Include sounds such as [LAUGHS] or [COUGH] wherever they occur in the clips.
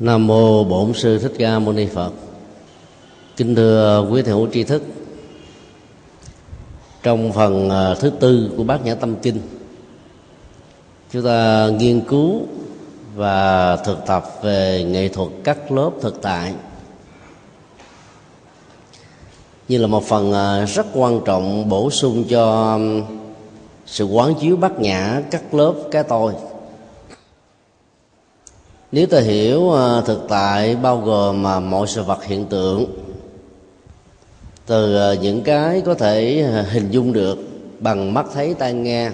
Nam mô Bổn sư Thích Ca Mâu Ni Phật. Kính thưa quý thầy hữu tri thức. Trong phần à, thứ tư của Bát Nhã Tâm Kinh, chúng ta nghiên cứu và thực tập về nghệ thuật cắt lớp thực tại như là một phần à, rất quan trọng bổ sung cho sự quán chiếu bát nhã cắt lớp cái tôi nếu ta hiểu à, thực tại bao gồm mà mọi sự vật hiện tượng, từ à, những cái có thể à, hình dung được bằng mắt thấy, tai nghe,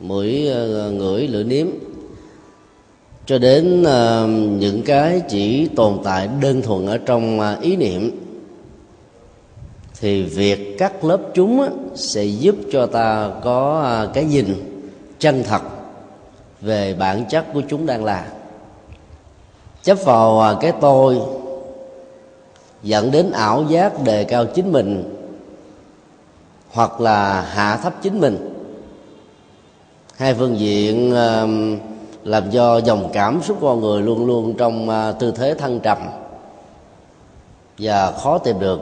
mũi ngửi, lưỡi nếm, cho đến những cái chỉ tồn tại đơn thuần ở trong ý niệm, thì việc cắt lớp chúng sẽ giúp cho ta có cái nhìn chân thật về bản chất của chúng đang là chấp vào à, cái tôi, dẫn đến ảo giác đề cao chính mình, hoặc là hạ thấp chính mình. Hai phương diện à, làm cho dòng cảm xúc con người luôn luôn trong à, tư thế thăng trầm và khó tìm được.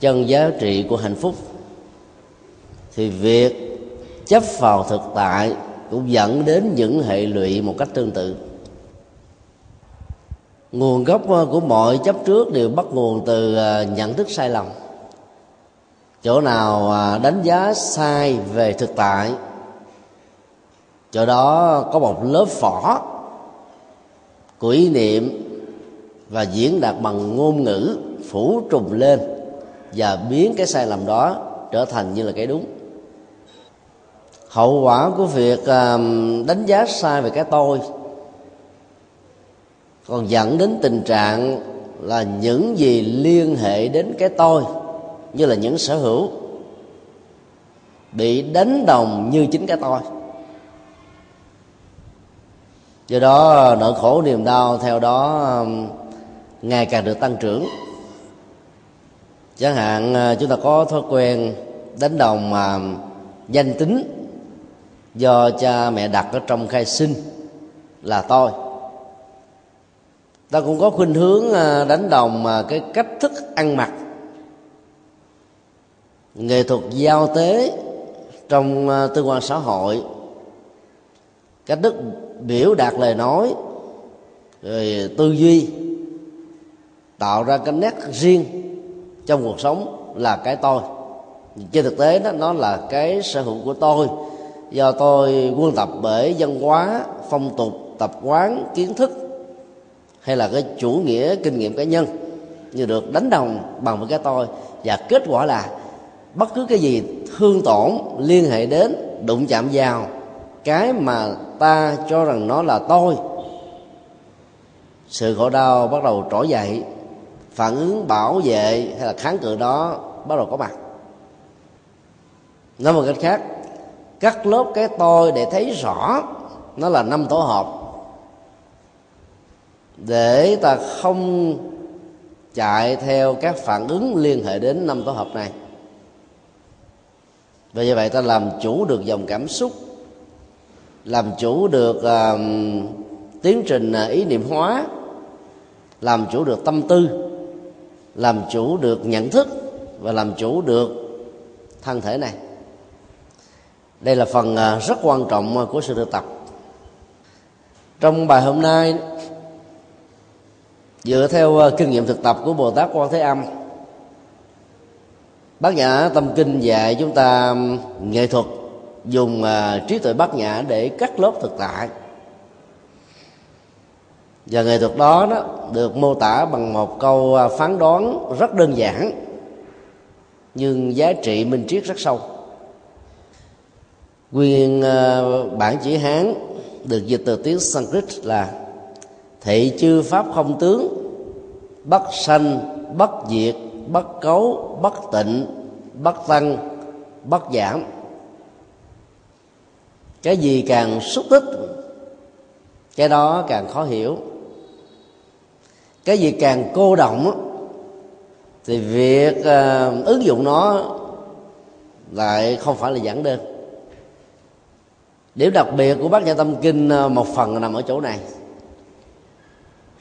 Chân giá trị của hạnh phúc. Thì việc chấp vào thực tại cũng dẫn đến những hệ lụy một cách tương tự nguồn gốc ờ, của mọi chấp trước đều bắt nguồn từ ờ, nhận thức sai lầm. Chỗ nào ờ, đánh giá sai về thực tại, chỗ đó có một lớp vỏ của ý niệm và diễn đạt bằng ngôn ngữ phủ trùng lên và biến cái sai lầm đó trở thành như là cái đúng. Hậu quả của việc đánh giá sai về cái tôi còn dẫn đến tình trạng là những gì liên hệ đến cái tôi, như là những sở hữu, bị đánh đồng như chính cái tôi. Do đó, nỗi khổ niềm đau theo đó um, ngày càng được tăng trưởng. Chẳng hạn à, chúng ta có thói quen đánh đồng mà danh tính do cha mẹ đặt ở trong khai sinh là tôi ta cũng có khuynh hướng à, đánh đồng mà cái cách thức ăn mặc. Nghệ thuật giao tế trong à, tư quan xã hội. Cách thức biểu đạt lời nói, rồi tư duy. Tạo ra cái nét riêng trong cuộc sống là cái tôi. Trên thực tế đó, nó là cái sở hữu của tôi. Do tôi quân tập bởi văn hóa, phong tục, tập quán, kiến thức hay là cái chủ nghĩa kinh nghiệm cá nhân như được đánh đồng bằng với cái tôi và kết quả là bất cứ cái gì thương tổn liên hệ đến đụng chạm vào cái mà ta cho rằng nó là tôi. Sự khổ đau bắt đầu trỗi dậy, phản ứng bảo vệ hay là kháng cự đó bắt đầu có mặt. Nói một cách khác, cắt lớp cái tôi để thấy rõ nó là năm tổ hợp để ta không chạy theo các phản ứng liên hệ đến năm tổ hợp này. Và như vậy ta làm chủ được dòng cảm xúc làm chủ được uh, tiến trình uh, ý niệm hóa làm chủ được tâm tư làm chủ được nhận thức và làm chủ được thân thể này. Đây là phần uh, rất quan trọng à, của sự thực tập. Trong bài hôm nay dựa theo ờ, kinh nghiệm thực tập của bồ tát quan thế âm, bát nhã tâm kinh dạy chúng ta nghệ thuật dùng ờ, trí tuệ bát nhã để cắt lớp thực tại. Và nghệ thuật đó đó được mô tả bằng một câu ờ, phán đoán rất đơn giản, nhưng giá trị minh triết rất sâu. Nguyên bản chữ hán được dịch từ tiếng sanskrit là thị chư pháp không tướng bất sanh bất diệt bất cấu bất tịnh bất tăng bất giảm. Cái gì càng xúc tích cái đó càng khó hiểu. Cái gì càng cô động thì việc uh, ứng dụng nó lại không phải là giản đơn. Điểm đặc biệt của bát nhã tâm kinh ờ, một phần nằm ở chỗ này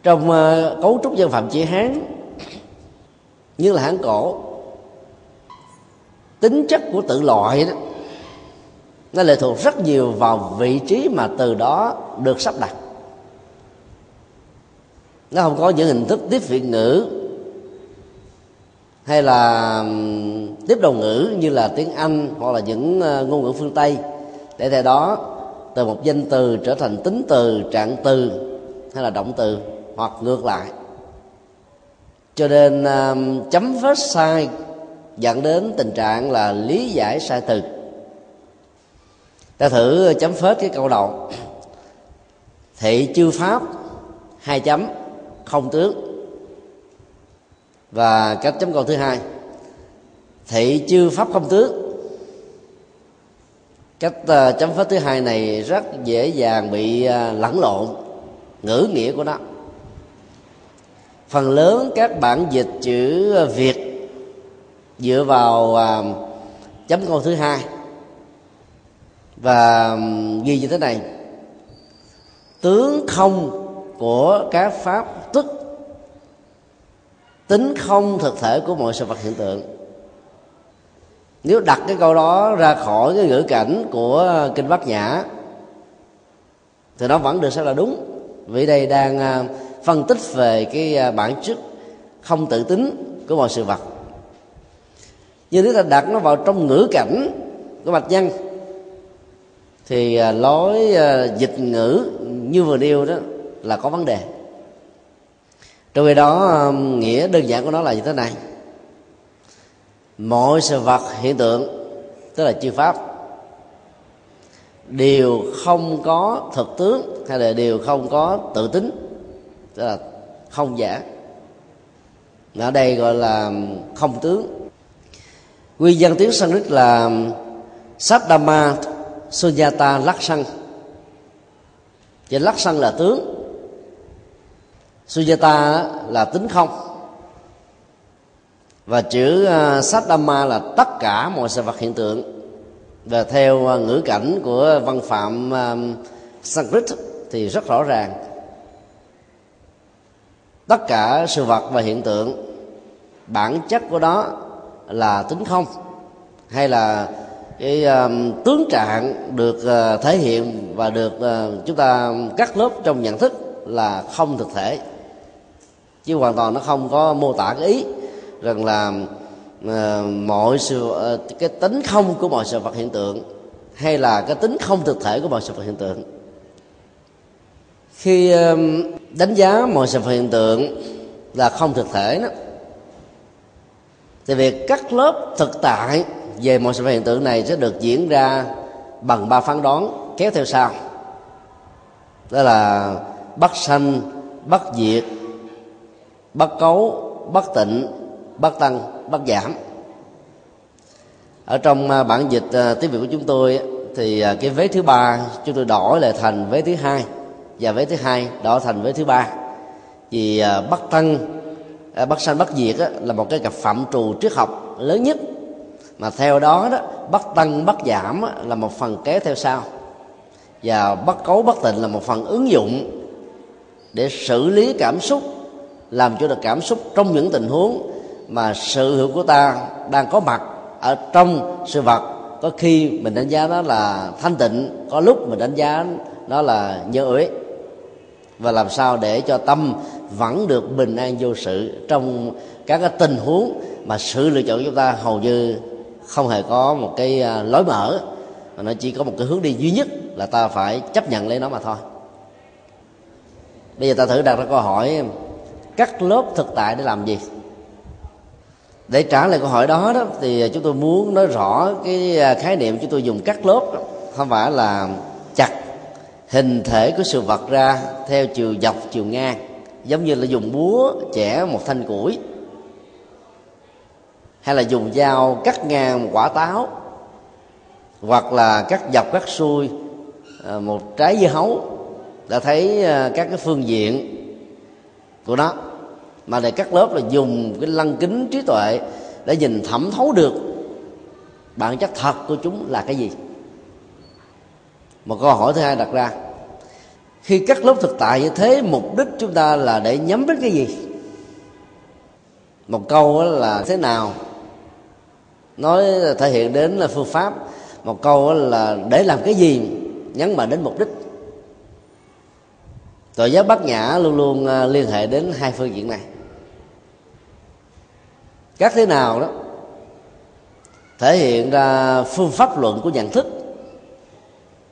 trong uh, cấu trúc dân phạm chữ hán như là hán cổ tính chất của tự loại đó nó lệ thuộc rất nhiều vào vị trí mà từ đó được sắp đặt. Nó không có những hình thức tiếp việt ngữ hay là tiếp đầu ngữ như là tiếng anh hoặc là những ờ, ngôn ngữ phương tây. Để theo đó từ một danh từ trở thành tính từ trạng từ hay là động từ hoặc ngược lại. Cho nên à, chấm phết sai dẫn đến tình trạng là lý giải sai từ. Ta thử chấm phết cái câu đầu. Thị chư pháp hai chấm không tướng. Và cách chấm câu thứ hai. Thị chư pháp không tướng. Cách uh, chấm phết thứ hai này rất dễ dàng bị uh, lẫn lộn ngữ nghĩa của nó phần lớn các bản dịch chữ việt dựa vào à, chấm câu thứ hai. Và ghi như thế này. Tướng không của các pháp tức, tính không thực thể của mọi sự vật hiện tượng. Nếu đặt cái câu đó ra khỏi cái ngữ cảnh của kinh bát nhã, thì nó vẫn được xem là đúng. Vì đây đang à, phân tích về cái à, bản chất không tự tính của mọi sự vật. Như nếu ta đặt nó vào trong ngữ cảnh của bạch nhân thì à, lối à, dịch ngữ như vừa nêu đó là có vấn đề. Trong khi đó nghĩa đơn giản của nó là như thế này. Mọi sự vật hiện tượng, tức là chư pháp, đều không có thực tướng hay là đều không có tự tính tức là không giả. Ở đây gọi là không tướng. Nguyên dân tiếng sanskrit là Saddama Sunyata Lakshang. Vậy Lakshang là tướng. Sunyata là tính không. Và chữ à, uh, Saddama là tất cả mọi sự vật hiện tượng. Và theo à, ngữ cảnh của văn phạm à, Sanskrit thì rất rõ ràng tất cả sự vật và hiện tượng bản chất của đó là tính không hay là cái uh, tướng trạng được uh, thể hiện và được uh, chúng ta cắt lớp trong nhận thức là không thực thể. Chứ hoàn toàn nó không có mô tả cái ý rằng là uh, mọi sự uh, cái tính không của mọi sự vật hiện tượng hay là cái tính không thực thể của mọi sự vật hiện tượng khi đánh giá mọi sự hiện tượng là không thực thể đó, thì việc cắt lớp thực tại về mọi sự hiện tượng này sẽ được diễn ra bằng ba phán đoán kéo theo sau. Đó là bất sanh, bất diệt, bất cấu, bất tịnh, bất tăng, bất giảm. Ở trong à, bản dịch à, tiếng việt của chúng tôi thì à, cái vế thứ ba chúng tôi đổi lại thành vế thứ hai và vế thứ hai đổi thành vế thứ ba. Vì à, bất tăng à, bất sanh bất diệt là một cái cặp phạm trù triết học lớn nhất. Mà theo đó đó bất tăng bất giảm là một phần kéo theo sau. Và bất cấu bất tịnh là một phần ứng dụng để xử lý cảm xúc, làm cho được cảm xúc trong những tình huống mà sự hữu của ta đang có mặt ở trong sự vật. Có khi mình đánh giá nó là thanh tịnh, có lúc mình đánh giá nó là nhớ uế và làm sao để cho tâm vẫn được bình an vô sự trong các cái tình huống mà sự lựa chọn của chúng ta hầu như không hề có một cái à, lối mở. Mà nó chỉ có một cái hướng đi duy nhất là ta phải chấp nhận lấy nó mà thôi. Bây giờ ta thử đặt ra câu hỏi, cắt lớp thực tại để làm gì? Để trả lời câu hỏi đó đó, thì chúng tôi muốn nói rõ cái à, khái niệm chúng tôi dùng cắt lớp không phải là chặt hình thể của sự vật ra theo chiều dọc chiều ngang, giống như là dùng búa chẻ một thanh củi. Hay là dùng dao cắt ngang một quả táo, hoặc là cắt dọc cắt xuôi à, một trái dưa hấu. Đã thấy à, các cái phương diện của nó. Mà để cắt lớp là dùng cái lăng kính trí tuệ để nhìn thẩm thấu được bản chất thật của chúng là cái gì một câu hỏi thứ hai đặt ra. Khi cắt lớp thực tại như thế, mục đích chúng ta là để nhắm đến cái gì? Một câu là thế nào? Nói thể hiện đến là phương pháp. Một câu là để làm cái gì? Nhấn mạnh đến mục đích. Tội giáo bát nhã luôn luôn à, liên hệ đến hai phương diện này. Các thế nào đó? Thể hiện ra phương pháp luận của nhận thức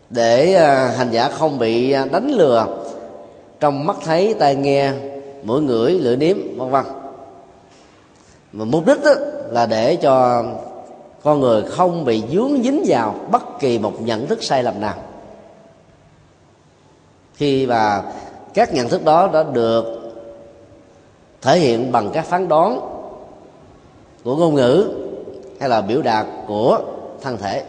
để à, hành giả không bị à, đánh lừa. Trong mắt thấy tai nghe, mũi ngửi, lưỡi nếm, vân vân. Mà mục đích đó là để cho con người không bị dướng dính vào bất kỳ một nhận thức sai lầm nào. Khi mà các nhận thức đó đã được thể hiện bằng các phán đoán của ngôn ngữ hay là biểu đạt của thân thể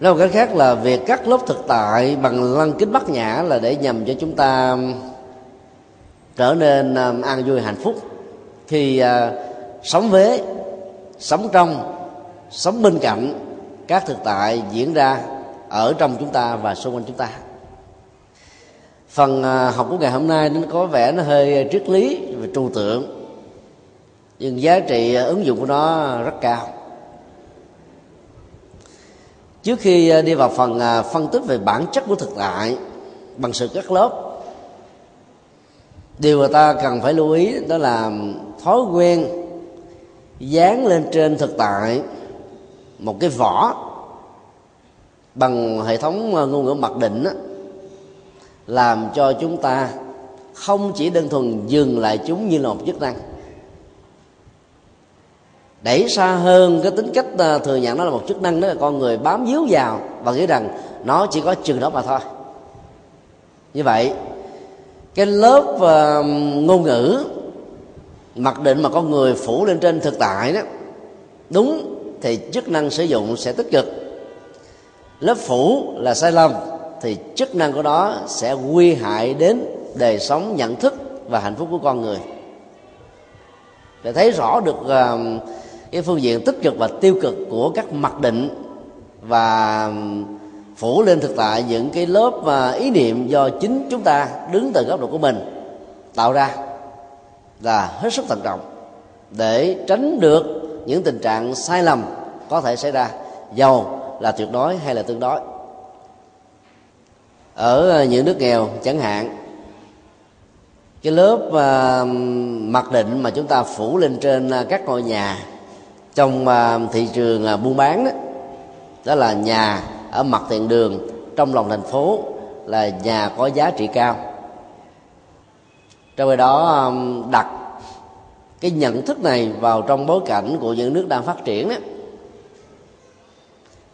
nói một cách khác là việc cắt lớp thực tại bằng lăng kính bắt nhã là để nhằm cho chúng ta um, trở nên um, an vui hạnh phúc. Khi à, uh, sống vế sống trong sống bên cạnh các thực tại diễn ra ở trong chúng ta và xung quanh chúng ta. Phần à, học của ngày hôm nay nó có vẻ nó hơi triết lý và trừu tượng nhưng giá trị uh, ứng dụng của nó rất cao trước khi à, đi vào phần à, phân tích về bản chất của thực tại bằng sự cắt lớp điều người ta cần phải lưu ý đó là thói quen dán lên trên thực tại một cái vỏ bằng hệ thống à, ngôn ngữ mặc định đó, làm cho chúng ta không chỉ đơn thuần dừng lại chúng như là một chức năng đẩy xa hơn cái tính cách ờ, thừa nhận nó là một chức năng đó là con người bám víu vào và nghĩ rằng nó chỉ có chừng đó mà thôi. Như vậy cái lớp uh, ngôn ngữ mặc định mà con người phủ lên trên thực tại đó đúng thì chức năng sử dụng sẽ tích cực. Lớp phủ là sai lầm thì chức năng của đó sẽ nguy hại đến đời sống nhận thức và hạnh phúc của con người. Để thấy rõ được uh, cái phương diện tích cực và tiêu cực của các mặc định và phủ lên thực tại những cái lớp và ý niệm do chính chúng ta đứng từ góc độ của mình tạo ra là hết sức thận trọng để tránh được những tình trạng sai lầm có thể xảy ra giàu là tuyệt đối hay là tương đối. Ở ờ, những nước nghèo chẳng hạn cái lớp uh, mặc định mà chúng ta phủ lên trên ờ, các ngôi nhà trong à, thị trường à, buôn bán đó đó là nhà ở mặt tiền đường trong lòng thành phố là nhà có giá trị cao. Trong khi đó à, đặt cái nhận thức này vào trong bối cảnh của những nước đang phát triển đó,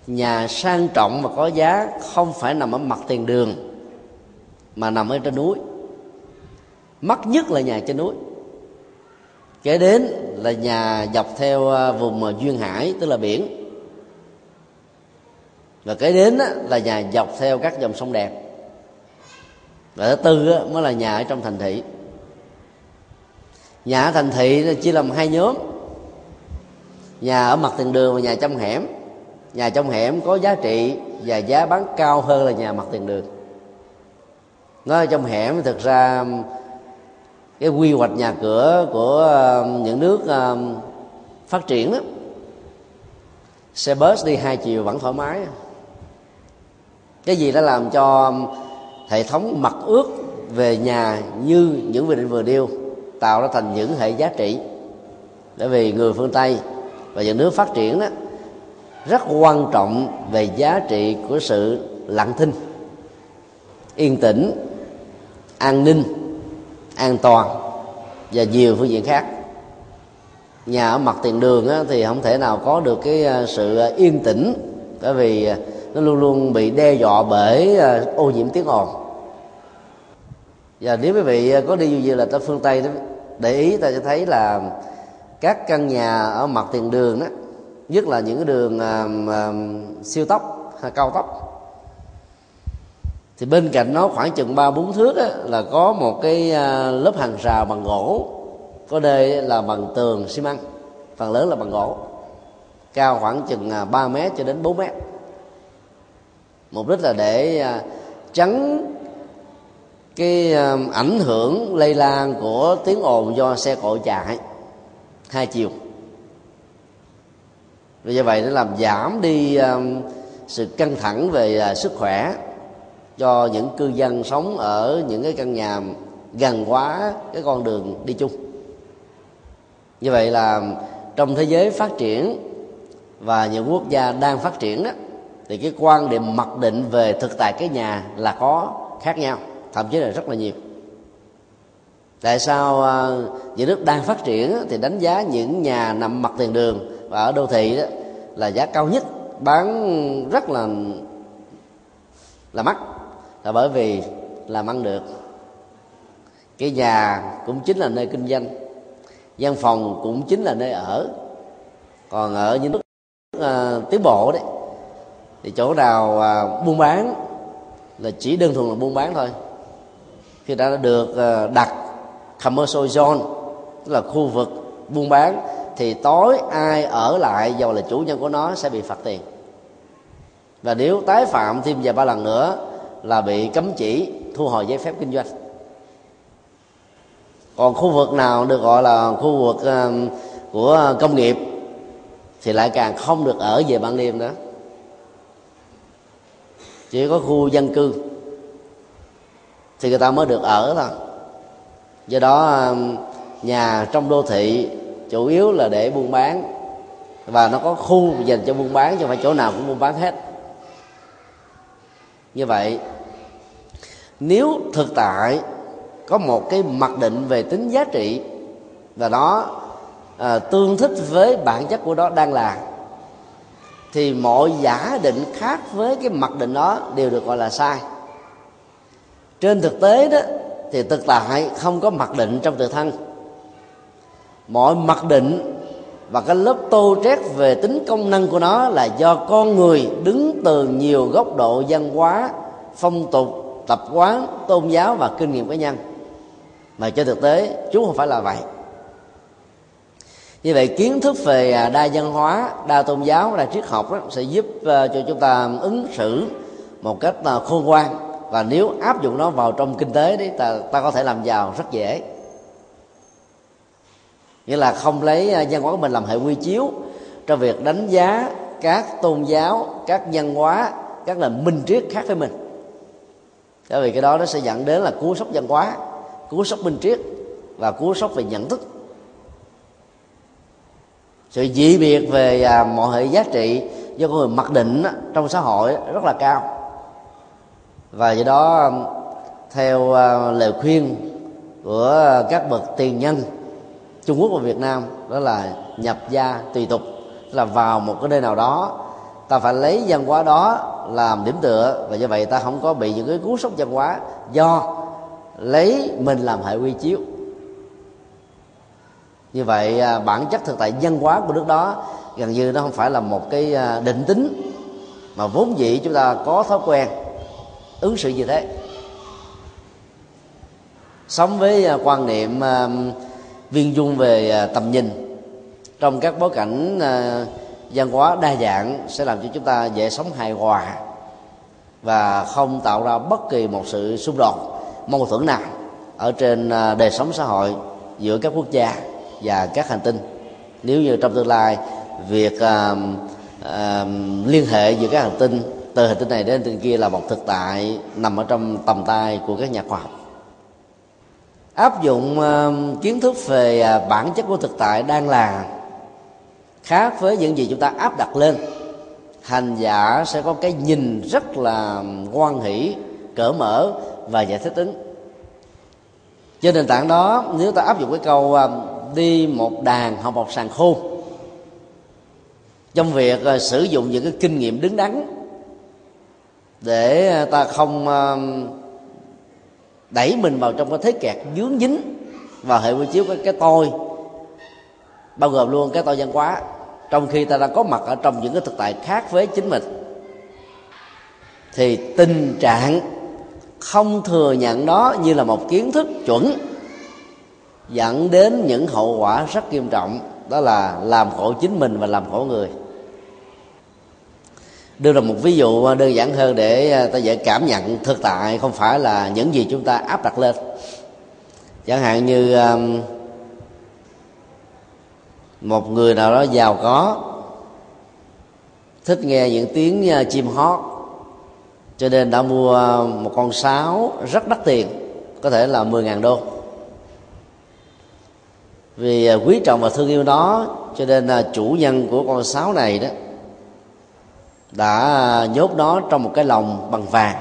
nhà sang trọng và có giá không phải nằm ở mặt tiền đường, mà nằm ở trên núi. Mắc nhất là nhà trên núi kế đến là nhà dọc theo à, vùng à, duyên hải, tức là biển. Và kế đến là nhà dọc theo các dòng sông đẹp. Và thứ tư mới là nhà ở trong thành thị. Nhà ở thành thị chia làm hai nhóm. Nhà ở mặt tiền đường và nhà trong hẻm. Nhà trong hẻm có giá trị và giá bán cao hơn là nhà mặt tiền đường. Nó trong hẻm thực ra cái quy hoạch nhà cửa của ờ, những nước ờ, phát triển đó, xe bus đi hai chiều vẫn thoải mái. Cái gì đã làm cho hệ thống mặt ước về nhà như những quy định vừa nêu, tạo ra thành những hệ giá trị. Bởi vì người phương tây và những nước phát triển đó, rất quan trọng về giá trị của sự lặng thinh, yên tĩnh, an ninh an toàn và nhiều phương diện khác. Nhà ở mặt tiền đường á, thì không thể nào có được cái ờ, sự ờ, yên tĩnh bởi vì ờ, nó luôn luôn bị đe dọa bởi ô nhiễm tiếng ồn. Và nếu quý vị có đi du là tới phương tây đó để ý ta sẽ thấy là các căn nhà ở mặt tiền đường đó nhất là những cái đường uh, uh, siêu tốc hay cao tốc thì bên cạnh nó khoảng chừng ba bốn thước á, là có một cái à, lớp hàng rào bằng gỗ. Có đây là bằng tường xi măng. Phần lớn là bằng gỗ. Cao khoảng chừng à, 3 mét cho đến 4 mét. Mục đích là để à, tránh cái ảnh hưởng lây lan của tiếng ồn do xe cộ chạy hai chiều. Vì vậy nó làm giảm đi sự căng thẳng về sức khỏe cho những cư dân sống ở những cái căn nhà gần quá cái con đường đi chung. Như vậy là trong thế giới phát triển và những quốc gia đang phát triển đó thì cái quan điểm mặc định về thực tại cái nhà là có khác nhau, thậm chí là rất là nhiều. Tại sao à, những nước đang phát triển thì đánh giá những nhà nằm mặt tiền đường và ở đô thị đó là giá cao nhất, bán rất là là mắc là bởi vì làm ăn được. Cái nhà cũng chính là nơi kinh doanh. Văn phòng cũng chính là nơi ở. Còn ở những nước uh, à, tiến bộ đấy thì chỗ nào uh, buôn bán là chỉ đơn thuần là buôn bán thôi. Khi đã được uh, đặt commercial zone tức là khu vực buôn bán thì tối ai ở lại dầu là chủ nhân của nó sẽ bị phạt tiền. Và nếu tái phạm thêm vài ba lần nữa là bị cấm chỉ thu hồi giấy phép kinh doanh. Còn khu vực nào được gọi là khu vực um, của công nghiệp thì lại càng không được ở về ban đêm đó. Chỉ có khu dân cư thì người ta mới được ở thôi. Do đó um, nhà trong đô thị chủ yếu là để buôn bán và nó có khu dành cho buôn bán chứ không phải chỗ nào cũng buôn bán hết. Như vậy nếu thực tại có một cái mặc định về tính giá trị và nó à, tương thích với bản chất của nó đang là thì mọi giả định khác với cái mặc định đó đều được gọi là sai. Trên thực tế đó thì thực tại không có mặc định trong tự thân. Mọi mặc định và cái lớp tô trét về tính công năng của nó là do con người đứng từ nhiều góc độ văn hóa phong tục tập quán tôn giáo và kinh nghiệm cá nhân. Mà trên thực tế chúng không phải là vậy. Như vậy kiến thức về à, đa văn hóa đa tôn giáo đa triết học đó, sẽ giúp à, cho chúng ta ứng xử một cách à, khôn ngoan. Và nếu áp dụng nó vào trong kinh tế đấy ta ta có thể làm giàu rất dễ. Nghĩa là không lấy văn hóa của mình làm hệ quy chiếu trong việc đánh giá các tôn giáo các văn hóa các nền minh triết khác với mình bởi vì cái đó nó sẽ dẫn đến là cú sốc văn hóa, cú sốc minh triết và cú sốc về nhận thức. Sự dị biệt về à, mọi hệ giá trị do con người mặc định trong xã hội rất là cao. Và do đó à, theo à, lời khuyên của các bậc tiền nhân Trung Quốc và Việt Nam, đó là nhập gia tùy tục là vào một cái nơi nào đó ta phải lấy văn hóa đó làm điểm tựa và như vậy ta không có bị những cái cú sốc văn hóa do lấy mình làm hệ quy chiếu. Như vậy à, bản chất thực tại văn hóa của nước đó gần như nó không phải là một cái à, định tính mà vốn dĩ chúng ta có thói quen ứng xử như thế. Sống với à, quan niệm viên dung về tầm nhìn trong các bối cảnh văn hóa đa dạng sẽ làm cho chúng ta dễ sống hài hòa và không tạo ra bất kỳ một sự xung đột mâu thuẫn nào ở trên à, đời sống xã hội giữa các quốc gia và các hành tinh. Nếu như trong tương lai việc uh, uh, liên hệ giữa các hành tinh từ hành tinh này đến hành tinh kia là một thực tại nằm ở trong tầm tay của các nhà khoa học. Áp dụng uh, kiến thức về uh, bản chất của thực tại đang là khác với những gì chúng ta áp đặt lên. Hành giả sẽ có cái nhìn rất là quan hỷ cỡ mở và giải thích tính trên nền tảng đó nếu ta áp dụng cái câu à, đi một đàn học một sàn khôn trong việc à, sử dụng những cái kinh nghiệm đứng đắn để à, ta không đẩy mình vào trong cái thế kẹt dướng dính và hệ quy chiếu cái, cái tôi bao gồm luôn cái tôi văn hóa trong khi ta đang có mặt ở trong những cái thực tại khác với chính mình, thì tình trạng không thừa nhận nó như là một kiến thức chuẩn, dẫn đến những hậu quả rất nghiêm trọng, đó là làm khổ chính mình và làm khổ người. Đưa ra một ví dụ đơn giản hơn để à, ta dễ cảm nhận thực tại không phải là những gì chúng ta áp đặt lên. Chẳng hạn như à, một người nào đó giàu có, thích nghe những tiếng à, chim hót, cho nên đã mua một con sáo rất đắt tiền, có thể là 10.000 đô. Vì à, quý trọng và thương yêu nó, cho nên là chủ nhân của con sáo này đó đã nhốt nó trong một cái lồng bằng vàng.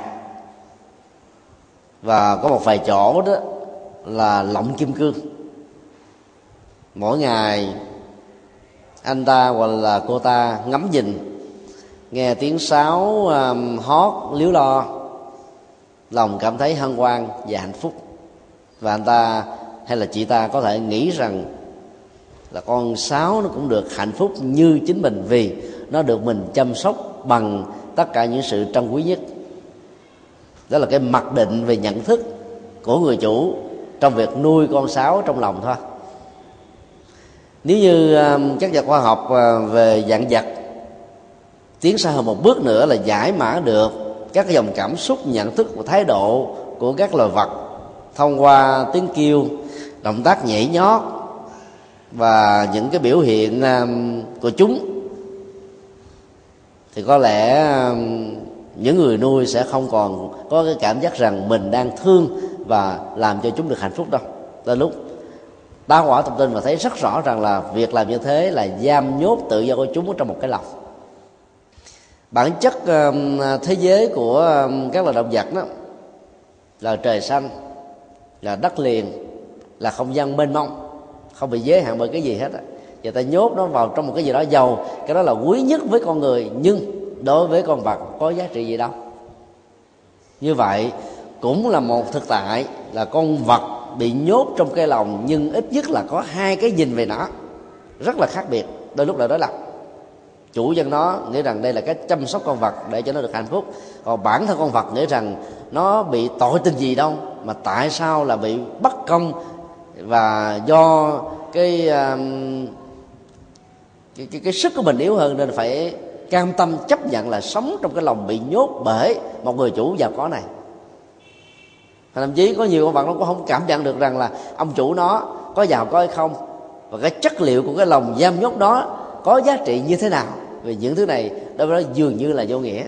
Và có một vài chỗ đó là lọng kim cương. Mỗi ngày anh ta hoặc là cô ta ngắm nhìn nghe tiếng sáo um, hót liếu lo. Lòng cảm thấy hân hoan và hạnh phúc. Và anh ta hay là chị ta có thể nghĩ rằng là con sáo nó cũng được hạnh phúc như chính mình vì nó được mình chăm sóc bằng tất cả những sự trân quý nhất. Đó là cái mặc định về nhận thức của người chủ trong việc nuôi con sáo trong lòng thôi nếu như um, các nhà khoa học ờ, về dạng vật, tiến xa hơn một bước nữa là giải mã được các dòng cảm xúc, nhận thức và thái độ của các loài vật thông qua tiếng kêu, động tác nhảy nhót và những cái biểu hiện um, của chúng. Thì có lẽ um, những người nuôi sẽ không còn có cái cảm giác rằng mình đang thương và làm cho chúng được hạnh phúc đâu. Tới lúc ta hỏa thông tin và thấy rất rõ rằng là việc làm như thế là giam nhốt tự do của chúng trong một cái lồng bản chất thế giới của các loài động vật đó là trời xanh, là đất liền, là không gian mênh mông, không bị giới hạn bởi cái gì hết á. Và ta nhốt nó vào trong một cái gì đó giàu, cái đó là quý nhất với con người, nhưng đối với con vật có giá trị gì đâu. Như vậy cũng là một thực tại là con vật bị nhốt trong cái lòng nhưng ít nhất là có hai cái nhìn về nó rất là khác biệt. Đôi lúc là đối lập. Chủ dân nó nghĩ rằng đây là cái chăm sóc con vật để cho nó được hạnh phúc. Còn bản thân con vật nghĩ rằng nó bị tội tình gì đâu mà tại sao là bị bất công? Và do cái um, cái, cái, cái sức của mình yếu hơn nên phải cam tâm chấp nhận là sống trong cái lòng bị nhốt bởi một người chủ giàu có này thậm chí có nhiều con vật nó cũng không cảm nhận được rằng là ông chủ nó có giàu có hay không. Và cái chất liệu của cái lòng giam nhốt đó có giá trị như thế nào? Vì những thứ này đối với nó dường như là vô nghĩa.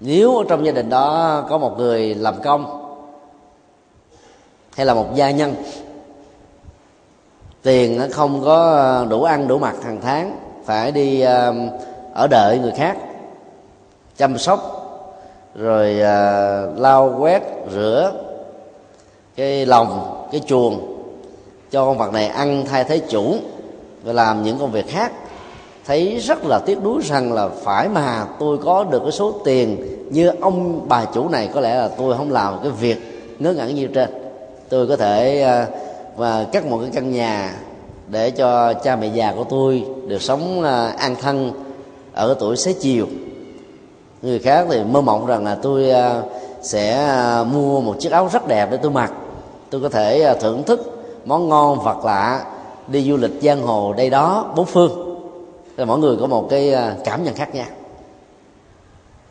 Nếu trong gia đình đó có một người làm công hay là một gia nhân, tiền nó không có đủ ăn đủ mặc hàng tháng, phải đi ờ, ở đợi người khác, chăm sóc rồi à, lau quét rửa cái lòng cái chuồng cho con vật này ăn thay thế chủ và làm những công việc khác. Thấy rất là tiếc nuối rằng là phải mà tôi có được cái số tiền như ông bà chủ này có lẽ là tôi không làm cái việc ngớ ngẩn như trên. Tôi có thể à, và cắt một cái căn nhà để cho cha mẹ già của tôi được sống à, an thân ở tuổi xế chiều người khác thì mơ mộng rằng là tôi à, sẽ à, mua một chiếc áo rất đẹp để tôi mặc. Tôi có thể à, thưởng thức món ngon vật lạ đi du lịch giang hồ đây đó, bốn phương. Thì mỗi người có một cái cảm nhận khác nhau.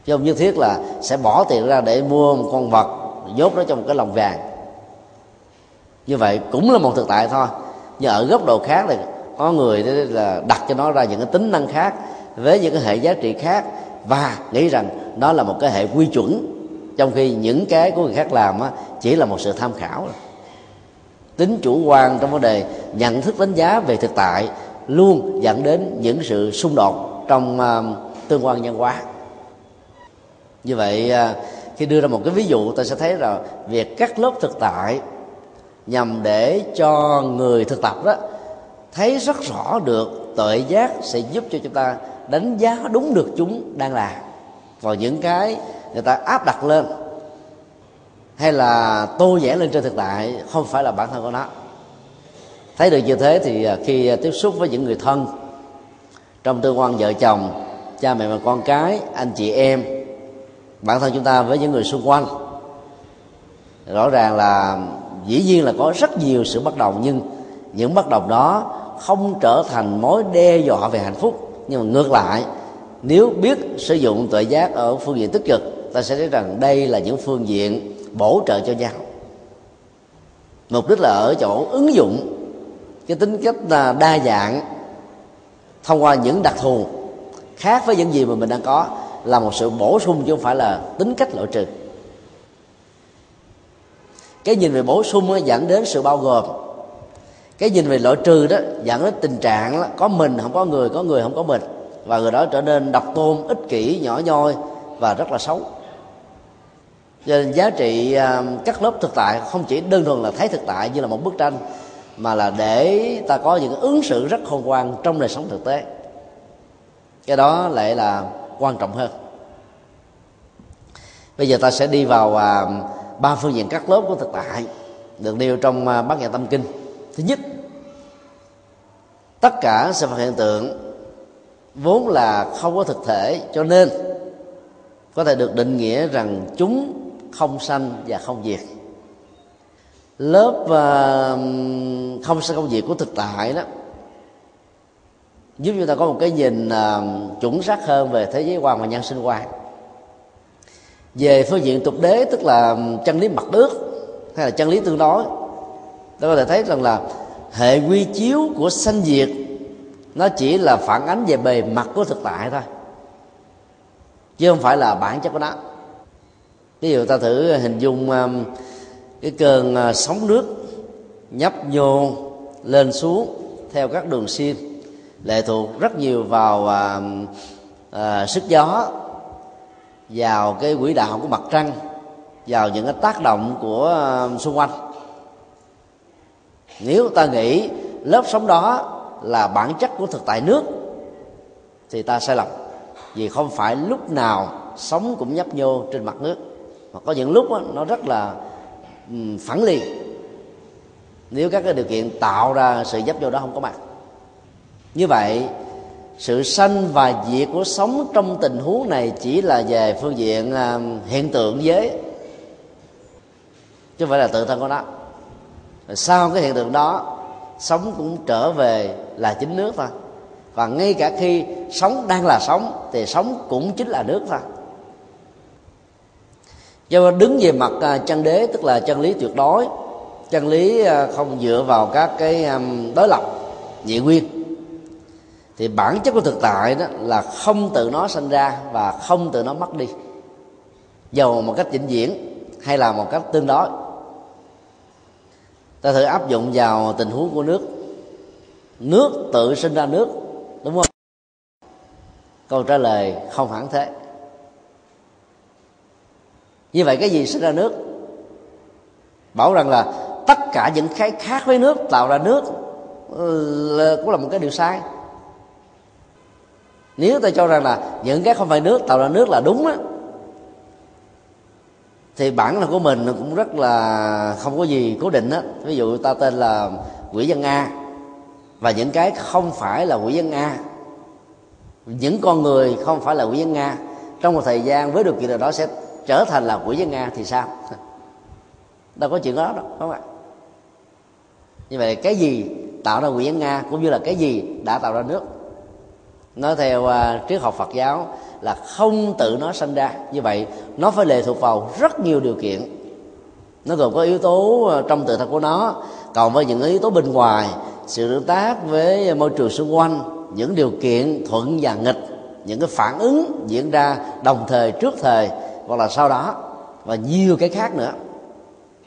Chứ không nhất thiết là sẽ bỏ tiền ra để mua một con vật, dốt nó trong một cái lồng vàng. Như vậy cũng là một thực tại thôi. Nhưng ở góc độ khác thì có người là đặt cho nó ra những cái tính năng khác, với những cái hệ giá trị khác và nghĩ rằng nó là một cái hệ quy chuẩn trong khi những cái của người khác làm á, chỉ là một sự tham khảo tính chủ quan trong vấn đề nhận thức đánh giá về thực tại luôn dẫn đến những sự xung đột trong à, tương quan nhân hóa. Như vậy à, khi đưa ra một cái ví dụ ta sẽ thấy là việc cắt lớp thực tại nhằm để cho người thực tập đó thấy rất rõ được tội giác sẽ giúp cho chúng ta đánh giá đúng được chúng đang làm. Vào những cái người ta áp đặt lên hay là tô vẽ lên trên thực tại không phải là bản thân của nó. Thấy được như thế thì à, khi à, tiếp xúc với những người thân, trong tương quan vợ chồng, cha mẹ và con cái, anh chị em, bản thân chúng ta với những người xung quanh, rõ ràng là dĩ nhiên là có rất nhiều sự bất đồng nhưng những bất đồng đó không trở thành mối đe dọa về hạnh phúc nhưng mà ngược lại, nếu biết sử dụng tuệ giác ở phương diện tích cực, ta sẽ thấy rằng đây là những phương diện bổ trợ cho nhau. Mục đích là ở chỗ ứng dụng cái tính cách đa dạng thông qua những đặc thù khác với những gì mà mình đang có là một sự bổ sung chứ không phải là tính cách loại trừ. Cái nhìn về bổ sung dẫn đến sự bao gồm cái nhìn về loại trừ đó dẫn đến tình trạng đó, có mình không có người có người không có mình. Và người đó trở nên độc tôn ích kỷ nhỏ nhoi và rất là xấu. Cho nên giá trị à, các lớp thực tại không chỉ đơn thuần là thấy thực tại như là một bức tranh mà là để ta có những ứng xử rất khôn ngoan trong đời sống thực tế. Cái đó lại là quan trọng hơn. Bây giờ ta sẽ đi vào à, ba phương diện các lớp của thực tại được nêu trong à, bát nhã tâm kinh thứ nhất tất cả sự vật hiện tượng vốn là không có thực thể cho nên có thể được định nghĩa rằng chúng không sanh và không diệt. Lớp uh, không sanh không diệt của thực tại đó giúp chúng ta có một cái nhìn uh, chuẩn xác hơn về thế giới quan và nhân sinh quan về phương diện tục đế tức là chân lý mặt nước hay là chân lý tương đối ta có thể thấy rằng là hệ quy chiếu của sanh diệt nó chỉ là phản ánh về bề mặt của thực tại thôi chứ không phải là bản chất của nó. Ví dụ ta thử hình dung um, cái cơn à, sóng nước nhấp nhô lên xuống theo các đường xiên lệ thuộc rất nhiều vào à, à, sức gió vào cái quỹ đạo của mặt trăng vào những cái tác động của à, xung quanh nếu ta nghĩ lớp sóng đó là bản chất của thực tại nước thì ta sai lầm. Vì không phải lúc nào sóng cũng nhấp nhô trên mặt nước. Mà có những lúc đó, nó rất là phẳng liền. Nếu các cái điều kiện tạo ra sự nhấp nhô đó không có mặt. Như vậy sự sanh và diệt của sống trong tình huống này chỉ là về phương diện à, hiện tượng giới chứ không phải là tự thân của nó sau cái hiện tượng đó, sống cũng trở về là chính nước thôi. Và ngay cả khi sống đang là sống, thì sống cũng chính là nước thôi. Do đứng về mặt à, chân đế, tức là chân lý tuyệt đối, chân lý à, không dựa vào các cái đối lập, nhị nguyên, thì bản chất của thực tại đó là không tự nó sinh ra và không tự nó mất đi. Dầu một cách vĩnh viễn hay là một cách tương đối ta thử áp dụng vào tình huống của nước. Nước tự sinh ra nước, đúng không? Câu trả lời không hẳn thế. Như vậy cái gì sinh ra nước? Bảo rằng là tất cả những cái khác với nước, tạo ra nước ừ, là cũng là một cái điều sai. Nếu ta cho rằng là những cái không phải nước, tạo ra nước là đúng á thì bản là của mình cũng rất là không có gì cố định á. Ví dụ ta tên là quỷ dân a. Và những cái không phải là quỷ dân a. Những con người không phải là quỷ dân a. Trong một thời gian với điều kiện nào đó sẽ trở thành là quỷ dân a thì sao? [LAUGHS] Đâu có chuyện đó đâu đúng không ạ? Như vậy cái gì tạo ra quỷ dân a cũng như là cái gì đã tạo ra nước? Nói theo uh, triết học Phật giáo là không tự nó sinh ra. Như vậy, nó phải lệ thuộc vào rất nhiều điều kiện. Nó gồm có yếu tố ờ, trong tự thân của nó còn với những yếu tố bên ngoài, sự tương tác với môi trường xung quanh, những điều kiện thuận và nghịch, những cái phản ứng diễn ra đồng thời trước thời, hoặc là sau đó, và nhiều cái khác nữa.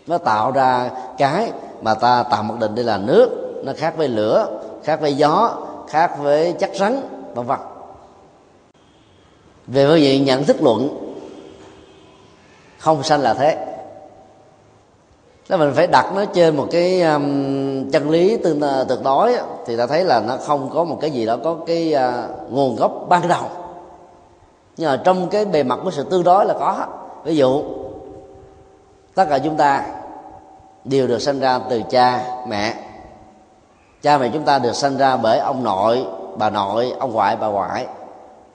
Nó tạo ra cái mà ta tạm mặc định đây là nước, nó khác với lửa, khác với gió, khác với chất rắn, vân vân về phương diện nhận thức luận không sanh là thế. Nếu mình phải đặt nó trên một cái um, chân lý tương ờ, tuyệt đối thì ta thấy là nó không có một cái gì đó có cái uh, nguồn gốc ban đầu. Nhưng mà trong cái bề mặt của sự tương đối là có. Ví dụ tất cả chúng ta đều được sinh ra từ cha mẹ. Cha mẹ chúng ta được sinh ra bởi ông nội bà nội ông ngoại bà ngoại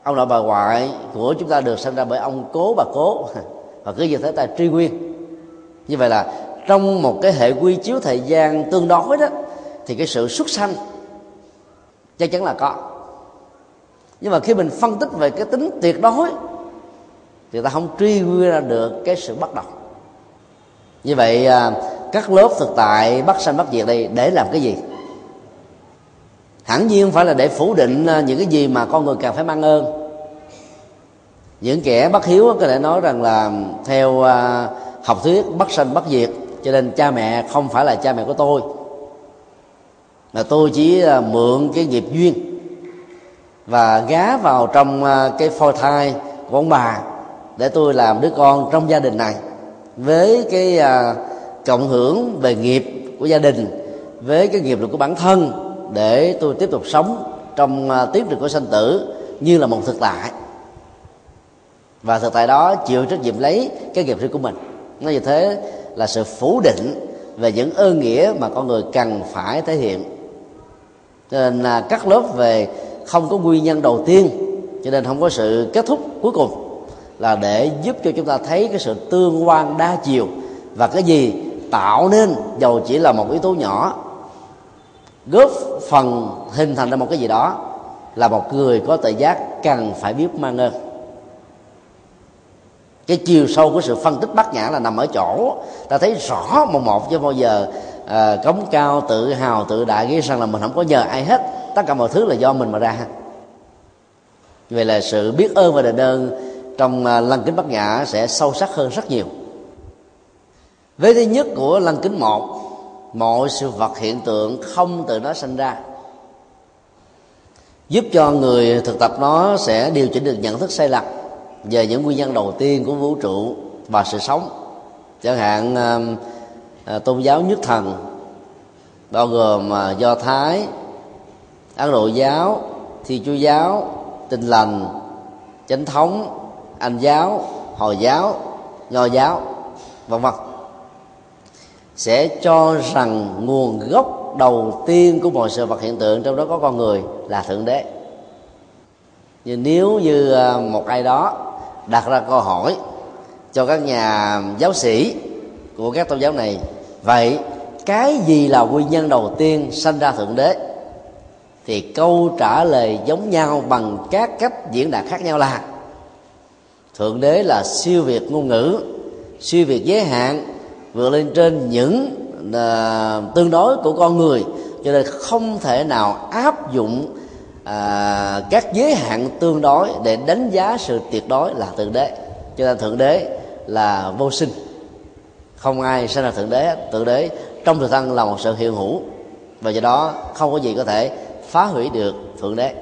ông nội bà ngoại của chúng ta được sinh ra bởi ông cố bà cố. [LAUGHS] Và cứ như thế ta truy nguyên. Như vậy là trong một cái hệ quy chiếu thời gian tương đối đó, thì cái sự xuất sanh chắc chắn là có. Nhưng mà khi mình phân tích về cái tính tuyệt đối, thì ta không truy nguyên ra được cái sự bắt đầu như vậy à, các lớp thực tại bắt sanh bắt diệt đây để làm cái gì? Hẳn nhiên phải là để phủ định à, những cái gì mà con người cần phải mang ơn. Những kẻ bất hiếu có thể nói rằng là theo à, học thuyết bất sanh bất diệt, cho nên cha mẹ không phải là cha mẹ của tôi, mà tôi chỉ à, mượn cái nghiệp duyên và gá vào trong cái phôi thai của ông bà để tôi làm đứa con trong gia đình này, với cái cộng hưởng về nghiệp của gia đình, với cái nghiệp lực của bản thân để tôi tiếp tục sống trong à, tiến trình của sanh tử như là một thực tại. Và thực tại đó chịu trách nhiệm lấy cái nghiệp riêng của mình. Nó như thế là sự phủ định về những ơn nghĩa mà con người cần phải thể hiện. Cho nên là các lớp về không có nguyên nhân đầu tiên, cho nên không có sự kết thúc cuối cùng, là để giúp cho chúng ta thấy cái sự tương quan đa chiều và cái gì tạo nên dầu chỉ là một yếu tố nhỏ góp phần hình thành ra một cái gì đó là một người có tự giác cần phải biết mang ơn. Cái chiều sâu của sự phân tích bát nhã là nằm ở chỗ ta thấy rõ một một chứ bao giờ à, cống cao tự hào tự đại nghĩ rằng là mình không có nhờ ai hết. Tất cả mọi thứ là do mình mà ra. Vậy là sự biết ơn và đền ơn trong à, lăng kính bát nhã sẽ sâu sắc hơn rất nhiều. Vế thứ nhất của lăng kính một mọi sự vật hiện tượng không từ nó sinh ra. Giúp cho người thực tập nó sẽ điều chỉnh được nhận thức sai lầm về những nguyên nhân đầu tiên của vũ trụ và sự sống. Chẳng hạn um, à, tôn giáo nhất thần bao gồm à, do thái ấn độ giáo thi chúa giáo tinh lành chánh thống anh giáo hồi giáo nho giáo vân vân sẽ cho rằng nguồn gốc đầu tiên của mọi sự vật hiện tượng trong đó có con người là thượng đế. Nhưng nếu như à, một ai đó đặt ra câu hỏi cho các nhà giáo sĩ của các tôn giáo này, vậy cái gì là nguyên nhân đầu tiên sanh ra thượng đế? Thì câu trả lời giống nhau bằng các cách diễn đạt khác nhau là, thượng đế là siêu việt ngôn ngữ, siêu việt giới hạn vượt lên trên những uh, tương đối của con người. Cho nên không thể nào áp dụng à, các giới hạn tương đối để đánh giá sự tuyệt đối là thượng đế. Cho nên thượng đế là vô sinh. Không ai sinh ra thượng đế. Thượng đế trong thực thân là một sự hiện hữu. Và do đó không có gì có thể phá hủy được thượng đế.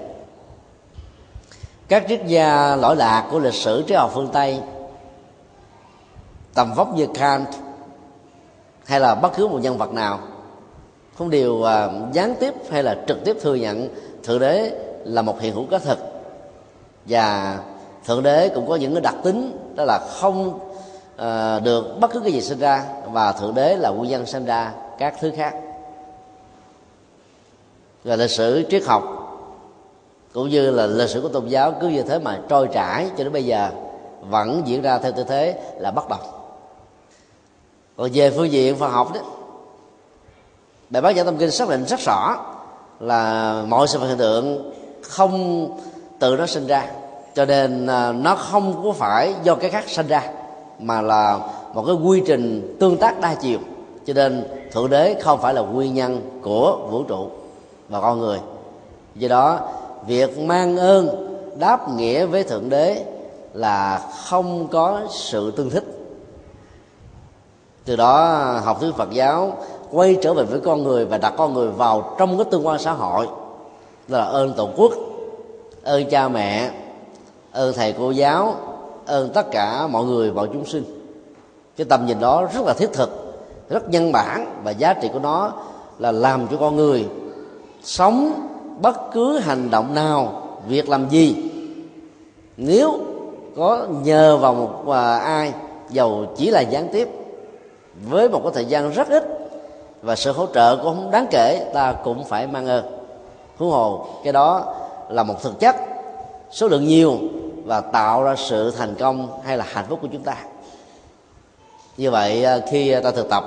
Các triết gia lỗi lạc của lịch sử triết học phương tây tầm vóc như kant hay là bất cứ một nhân vật nào. Không đều uh, à, gián tiếp hay là trực tiếp thừa nhận thượng đế là một hiện hữu có thực và thượng đế cũng có những cái đặc tính đó là không uh, được bất cứ cái gì sinh ra và thượng đế là nguyên nhân sinh ra các thứ khác. Và lịch sử triết học cũng như là lịch sử của tôn giáo cứ như thế mà trôi trải cho đến bây giờ vẫn diễn ra theo tư thế là bất đồng còn về phương diện Phật học đó bài bác giả tâm kinh xác định rất rõ là mọi sự vật hiện tượng không tự nó sinh ra, cho nên à, nó không có phải do cái khác sinh ra, mà là một cái quy trình tương tác đa chiều. Cho nên thượng đế không phải là nguyên nhân của vũ trụ và con người. Do đó, việc mang ơn đáp nghĩa với thượng đế là không có sự tương thích từ đó học thuyết phật giáo quay trở về với con người và đặt con người vào trong cái tương quan xã hội. Đó là ơn tổ quốc ơn cha mẹ ơn thầy cô giáo ơn tất cả mọi người mọi chúng sinh. Cái tầm nhìn đó rất là thiết thực rất nhân bản và giá trị của nó là làm cho con người sống bất cứ hành động nào việc làm gì. Nếu có nhờ vào một à, ai giàu chỉ là gián tiếp với một cái thời gian rất ít và sự hỗ trợ cũng không đáng kể, ta cũng phải mang ơn. Huống hồ, cái đó là một thực chất, số lượng nhiều và tạo ra sự thành công hay là hạnh phúc của chúng ta. Như vậy à, khi ta thực tập,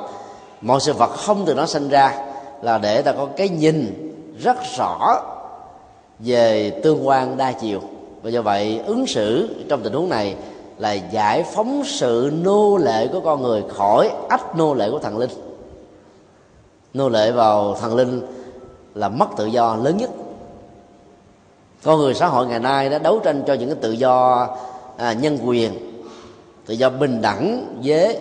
mọi sự vật không từ nó sinh ra là để ta có cái nhìn rất rõ về tương quan đa chiều. Và do vậy, ứng xử trong tình huống này là giải phóng sự nô lệ của con người khỏi ách nô lệ của thần linh. Nô lệ vào thần linh là mất tự do lớn nhất. Con người xã hội ngày nay đã đấu tranh cho những cái tự do à, nhân quyền tự do bình đẳng giới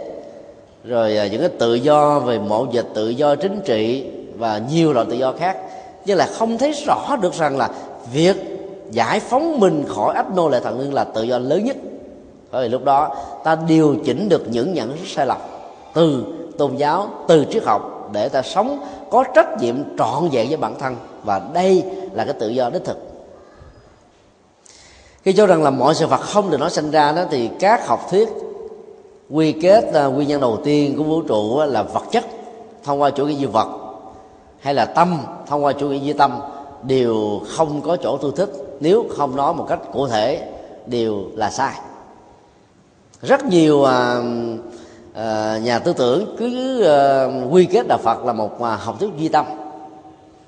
rồi à, những cái tự do về mộ dịch tự do chính trị và nhiều loại tự do khác. Nhưng là không thấy rõ được rằng là việc giải phóng mình khỏi ách nô lệ thần linh là tự do lớn nhất bởi vì lúc đó ta điều chỉnh được những nhận thức sai lầm từ tôn giáo, từ triết học để ta sống có trách nhiệm trọn vẹn với bản thân. Và đây là cái tự do đích thực. Khi cho rằng là mọi sự vật không được nó sinh ra đó, thì các học thuyết quy kết là nguyên nhân đầu tiên của vũ trụ là vật chất thông qua chủ nghĩa duy vật, hay là tâm thông qua chủ nghĩa duy tâm, đều không có chỗ thu thích. Nếu không nói một cách cụ thể, đều là sai rất nhiều à, à, nhà tư tưởng cứ à, quy kết đạo phật là một à, học thuyết duy tâm.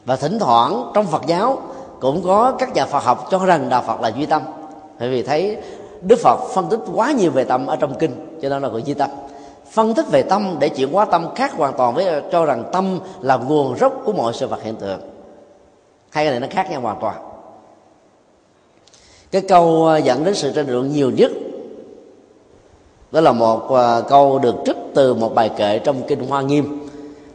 Và thỉnh thoảng trong phật giáo cũng có các nhà phật học cho rằng đạo phật là duy tâm. Bởi vì thấy đức phật phân tích quá nhiều về tâm ở trong kinh cho nên là gọi duy tâm. Phân tích về tâm để chuyển hóa tâm khác hoàn toàn với à, cho rằng tâm là nguồn gốc của mọi sự vật hiện tượng. Hai cái này nó khác nhau hoàn toàn. Cái câu à, dẫn đến sự tranh luận nhiều nhất đó là một à, câu được trích từ một bài kệ trong kinh hoa nghiêm.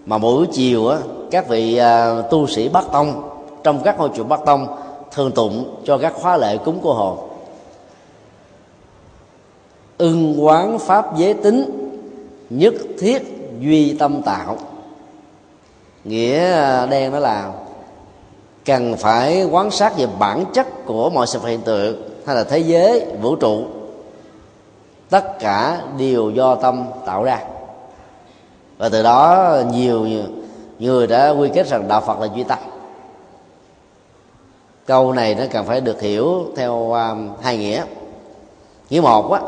Mà mỗi buổi chiều á, các vị à, tu sĩ bắc tông trong các ngôi chùa bắc tông thường tụng cho các khóa lễ cúng cô hồn ưng quán pháp giới tính nhất thiết duy tâm tạo. Nghĩa à, đen đó là cần phải quan sát về bản chất của mọi sự hiện tượng hay là thế giới vũ trụ tất cả đều do tâm tạo ra. Và từ đó nhiều người đã quy kết rằng đạo phật là duy tâm. Câu này nó cần phải được hiểu theo um, hai nghĩa. Nghĩa một á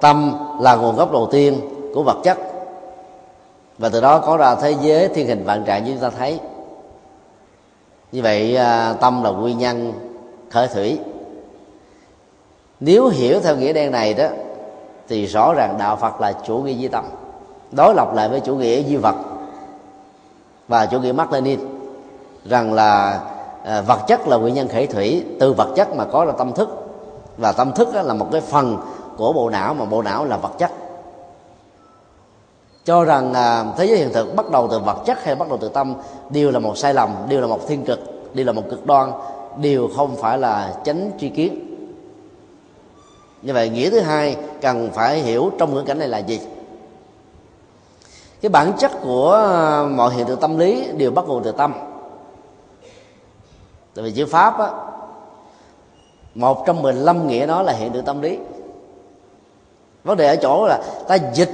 tâm là nguồn gốc đầu tiên của vật chất. Và từ đó có ra thế giới thiên hình vạn trạng như chúng ta thấy. Như vậy à, tâm là nguyên nhân khởi thủy. Nếu hiểu theo nghĩa đen này đó thì rõ ràng đạo phật là chủ nghĩa duy tâm đối lập lại với chủ nghĩa duy vật và chủ nghĩa Mark Lenin rằng là à, vật chất là nguyên nhân khởi thủy từ vật chất mà có ra tâm thức. Và tâm thức là một cái phần của bộ não mà bộ não là vật chất. Cho rằng à, thế giới hiện thực bắt đầu từ vật chất hay bắt đầu từ tâm đều là một sai lầm đều là một thiên cực đều là một cực đoan đều không phải là chánh tri kiến như vậy nghĩa thứ hai cần phải hiểu trong ngữ cảnh này là gì? Cái bản chất của ờ, mọi hiện tượng tâm lý đều bắt nguồn từ tâm. Tại vì chữ pháp á, một trong 15 nghĩa đó là hiện tượng tâm lý. Vấn đề ở chỗ là ta dịch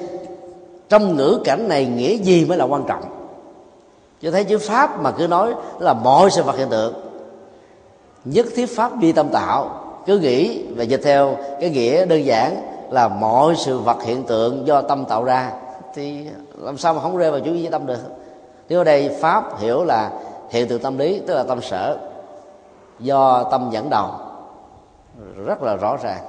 trong ngữ cảnh này nghĩa gì mới là quan trọng. Cho thấy chữ pháp mà cứ nói là mọi sự vật hiện tượng nhất thiết pháp vi tâm tạo cứ nghĩ và dịch theo cái nghĩa đơn giản là mọi sự vật hiện tượng do tâm tạo ra. Thì làm sao mà không rơi vào chủ nghĩa tâm được? Nếu ở đây pháp hiểu là hiện tượng tâm lý, tức là tâm sở, do tâm dẫn đầu, rất là rõ ràng.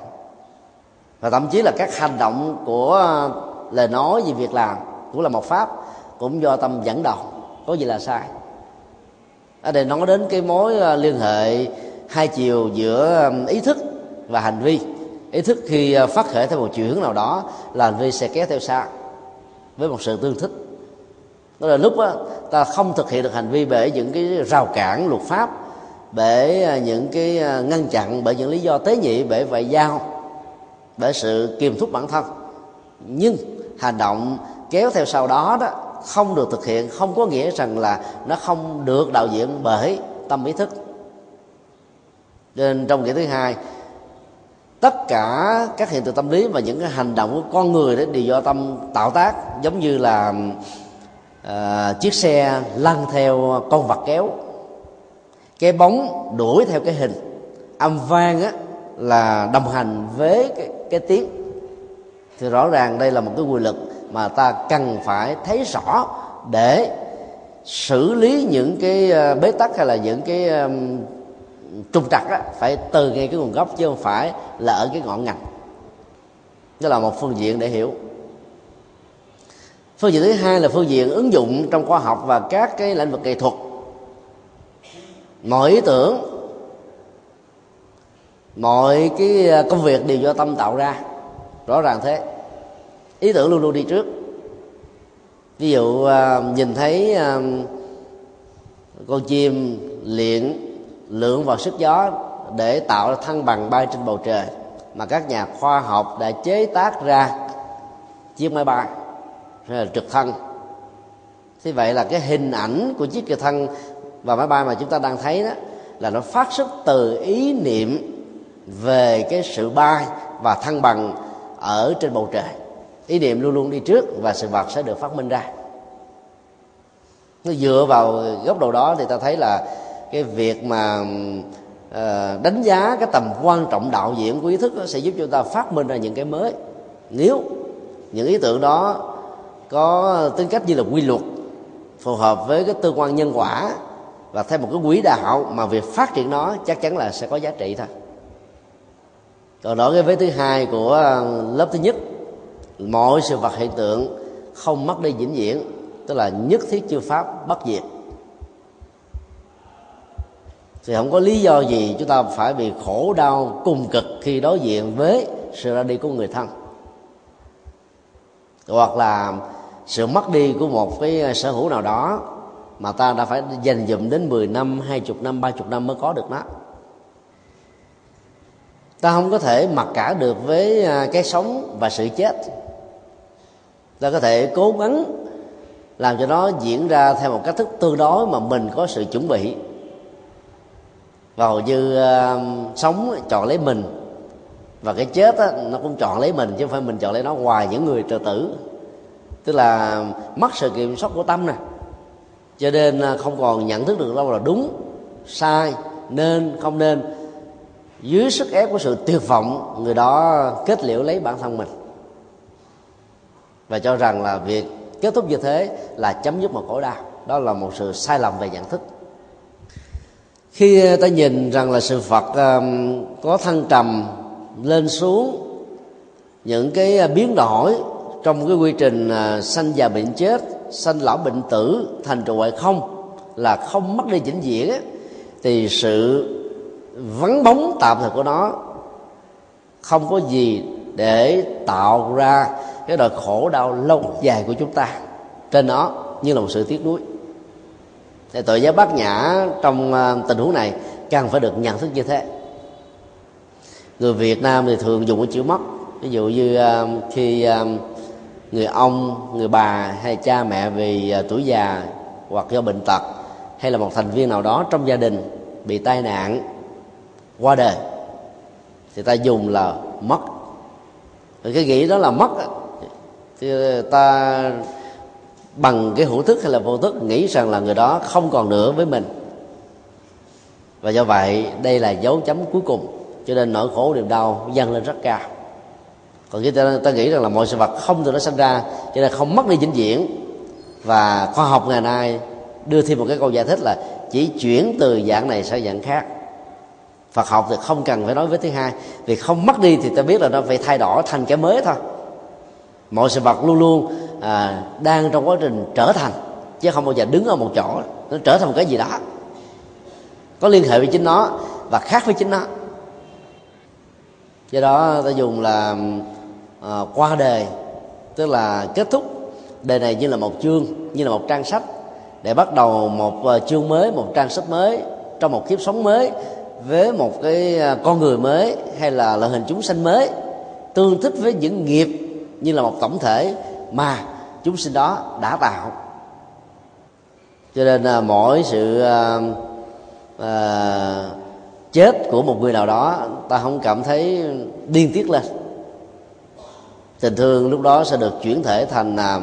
Và thậm chí là các hành động của lời nói về việc làm cũng là một pháp, cũng do tâm dẫn đầu. Có gì là sai? Ở đây nói đến cái mối à, liên hệ hai chiều giữa um, ý thức và hành vi. Ý thức khi uh, phát khởi theo một chiều hướng nào đó là hành vi sẽ kéo theo sau với một sự tương thích. Đó là lúc đó, ta không thực hiện được hành vi bởi những cái rào cản luật pháp bởi uh, những cái ngăn chặn bởi những lý do tế nhị bởi ngoại giao bởi sự kiềm thúc bản thân. Nhưng hành động kéo theo sau đó đó không được thực hiện không có nghĩa rằng là nó không được đạo diễn bởi tâm ý thức nên trong nghĩa thứ hai tất cả các hiện tượng tâm lý và những cái hành động của con người đó đều do tâm tạo tác giống như là uh, chiếc xe lăn theo con vật kéo. Cái bóng đuổi theo cái hình âm vang á là đồng hành với cái, cái tiếng. Thì rõ ràng đây là một cái quy luật mà ta cần phải thấy rõ để xử lý những cái à, bế tắc hay là những cái à, trục trặc á, phải từ ngay cái nguồn gốc chứ không phải là ở cái ngọn ngành. Đó là một phương diện để hiểu. Phương diện thứ hai là phương diện ứng dụng trong khoa học và các cái lĩnh vực nghệ thuật. Mọi ý tưởng mọi cái à, công việc đều do tâm tạo ra. Rõ ràng thế. Ý tưởng luôn luôn đi trước. Ví dụ à, nhìn thấy à, con chim luyện lượng vào sức gió để tạo ra thăng bằng bay trên bầu trời mà các nhà khoa học đã chế tác ra chiếc máy bay hay là trực thăng. Thế vậy là cái hình ảnh của chiếc trực thăng và máy bay mà chúng ta đang thấy đó là nó phát xuất từ ý niệm về cái sự bay và thăng bằng ở trên bầu trời. Ý niệm luôn luôn đi trước và sự vật sẽ được phát minh ra. Nó dựa vào góc độ đó thì ta thấy là cái việc mà uh, đánh giá cái tầm quan trọng đạo diễn của ý thức sẽ giúp cho ta phát minh ra những cái mới. Nếu những ý tưởng đó có tính cách như là quy luật phù hợp với cái tương quan nhân quả và theo một cái quỹ đạo mà việc phát triển nó chắc chắn là sẽ có giá trị thôi. Còn đó cái vế thứ hai của ờ, lớp thứ nhất mọi sự vật hiện tượng không mất đi vĩnh viễn tức là nhất thiết chư pháp bất diệt thì không có lý do gì chúng ta phải bị khổ đau cùng cực khi đối diện với sự ra đi của người thân. Hoặc là sự mất đi của một cái sở hữu nào đó mà ta đã phải dành dụm đến 10 năm, 20 năm, 30 năm mới có được nó. Ta không có thể mặc cả được với à, cái sống và sự chết. Ta có thể cố gắng làm cho nó diễn ra theo một cách thức tương đối mà mình có sự chuẩn bị hầu như uh, sống chọn lấy mình. Và cái chết á, nó cũng chọn lấy mình chứ không phải mình chọn lấy nó ngoài những người tự tử. Tức là mất sự kiểm soát của tâm nè. Cho nên à, không còn nhận thức được đâu là đúng sai nên không nên. Dưới sức ép của sự tuyệt vọng người đó kết liễu lấy bản thân mình. Và cho rằng là việc kết thúc như thế là chấm dứt một khổ đau. Đó là một sự sai lầm về nhận thức khi ờ, ta nhìn rằng là sự phật ờ, có thăng trầm lên xuống, những cái ờ, biến đổi trong cái quy trình sanh già bệnh chết, sanh lão bệnh tử thành trụ ngoại không là không mất đi vĩnh viễn thì sự vắng bóng tạm thời của nó không có gì để tạo ra cái đời khổ đau lâu dài của chúng ta. Trên nó như là một sự tiếc nuối thì tội giáo bát nhã trong ờ, tình huống này cần phải được nhận thức như thế. Người việt nam thì thường dùng cái chữ mất ví dụ như ờ, khi ờ, người ông, người bà hay cha mẹ vì tuổi già hoặc do bệnh tật hay là một thành viên nào đó trong gia đình bị tai nạn qua đời thì ta dùng là mất cái nghĩ đó là mất thì ta bằng cái hữu thức hay là vô thức nghĩ rằng là người đó không còn nữa với mình. Và do vậy đây là dấu chấm cuối cùng. Cho nên nỗi khổ niềm đau dâng lên rất cao. Còn khi ta, ta nghĩ rằng là mọi sự vật không từ nó sinh ra cho nên không mất đi vĩnh viễn. Và khoa học ngày nay đưa thêm một cái câu giải thích là chỉ chuyển từ dạng này sang dạng khác. Phật học thì không cần phải nói với thứ hai. Vì không mất đi thì ta biết là nó phải thay đổi thành cái mới thôi mọi sự vật luôn luôn à, đang trong quá trình trở thành chứ không bao giờ đứng ở một chỗ. Nó trở thành một cái gì đó. Có liên hệ với chính nó và khác với chính nó. Do đó ta dùng là à, qua đề tức là kết thúc. Đề này như là một chương như là một trang sách để bắt đầu một à, chương mới một trang sách mới trong một kiếp sống mới với một cái à, con người mới hay là loại hình chúng sanh mới tương thích với những nghiệp như là một tổng thể mà chúng sinh đó đã tạo. Cho nên à, mỗi sự à, à, chết của một người nào đó ta không cảm thấy điên tiết lên. Tình thương lúc đó sẽ được chuyển thể thành à,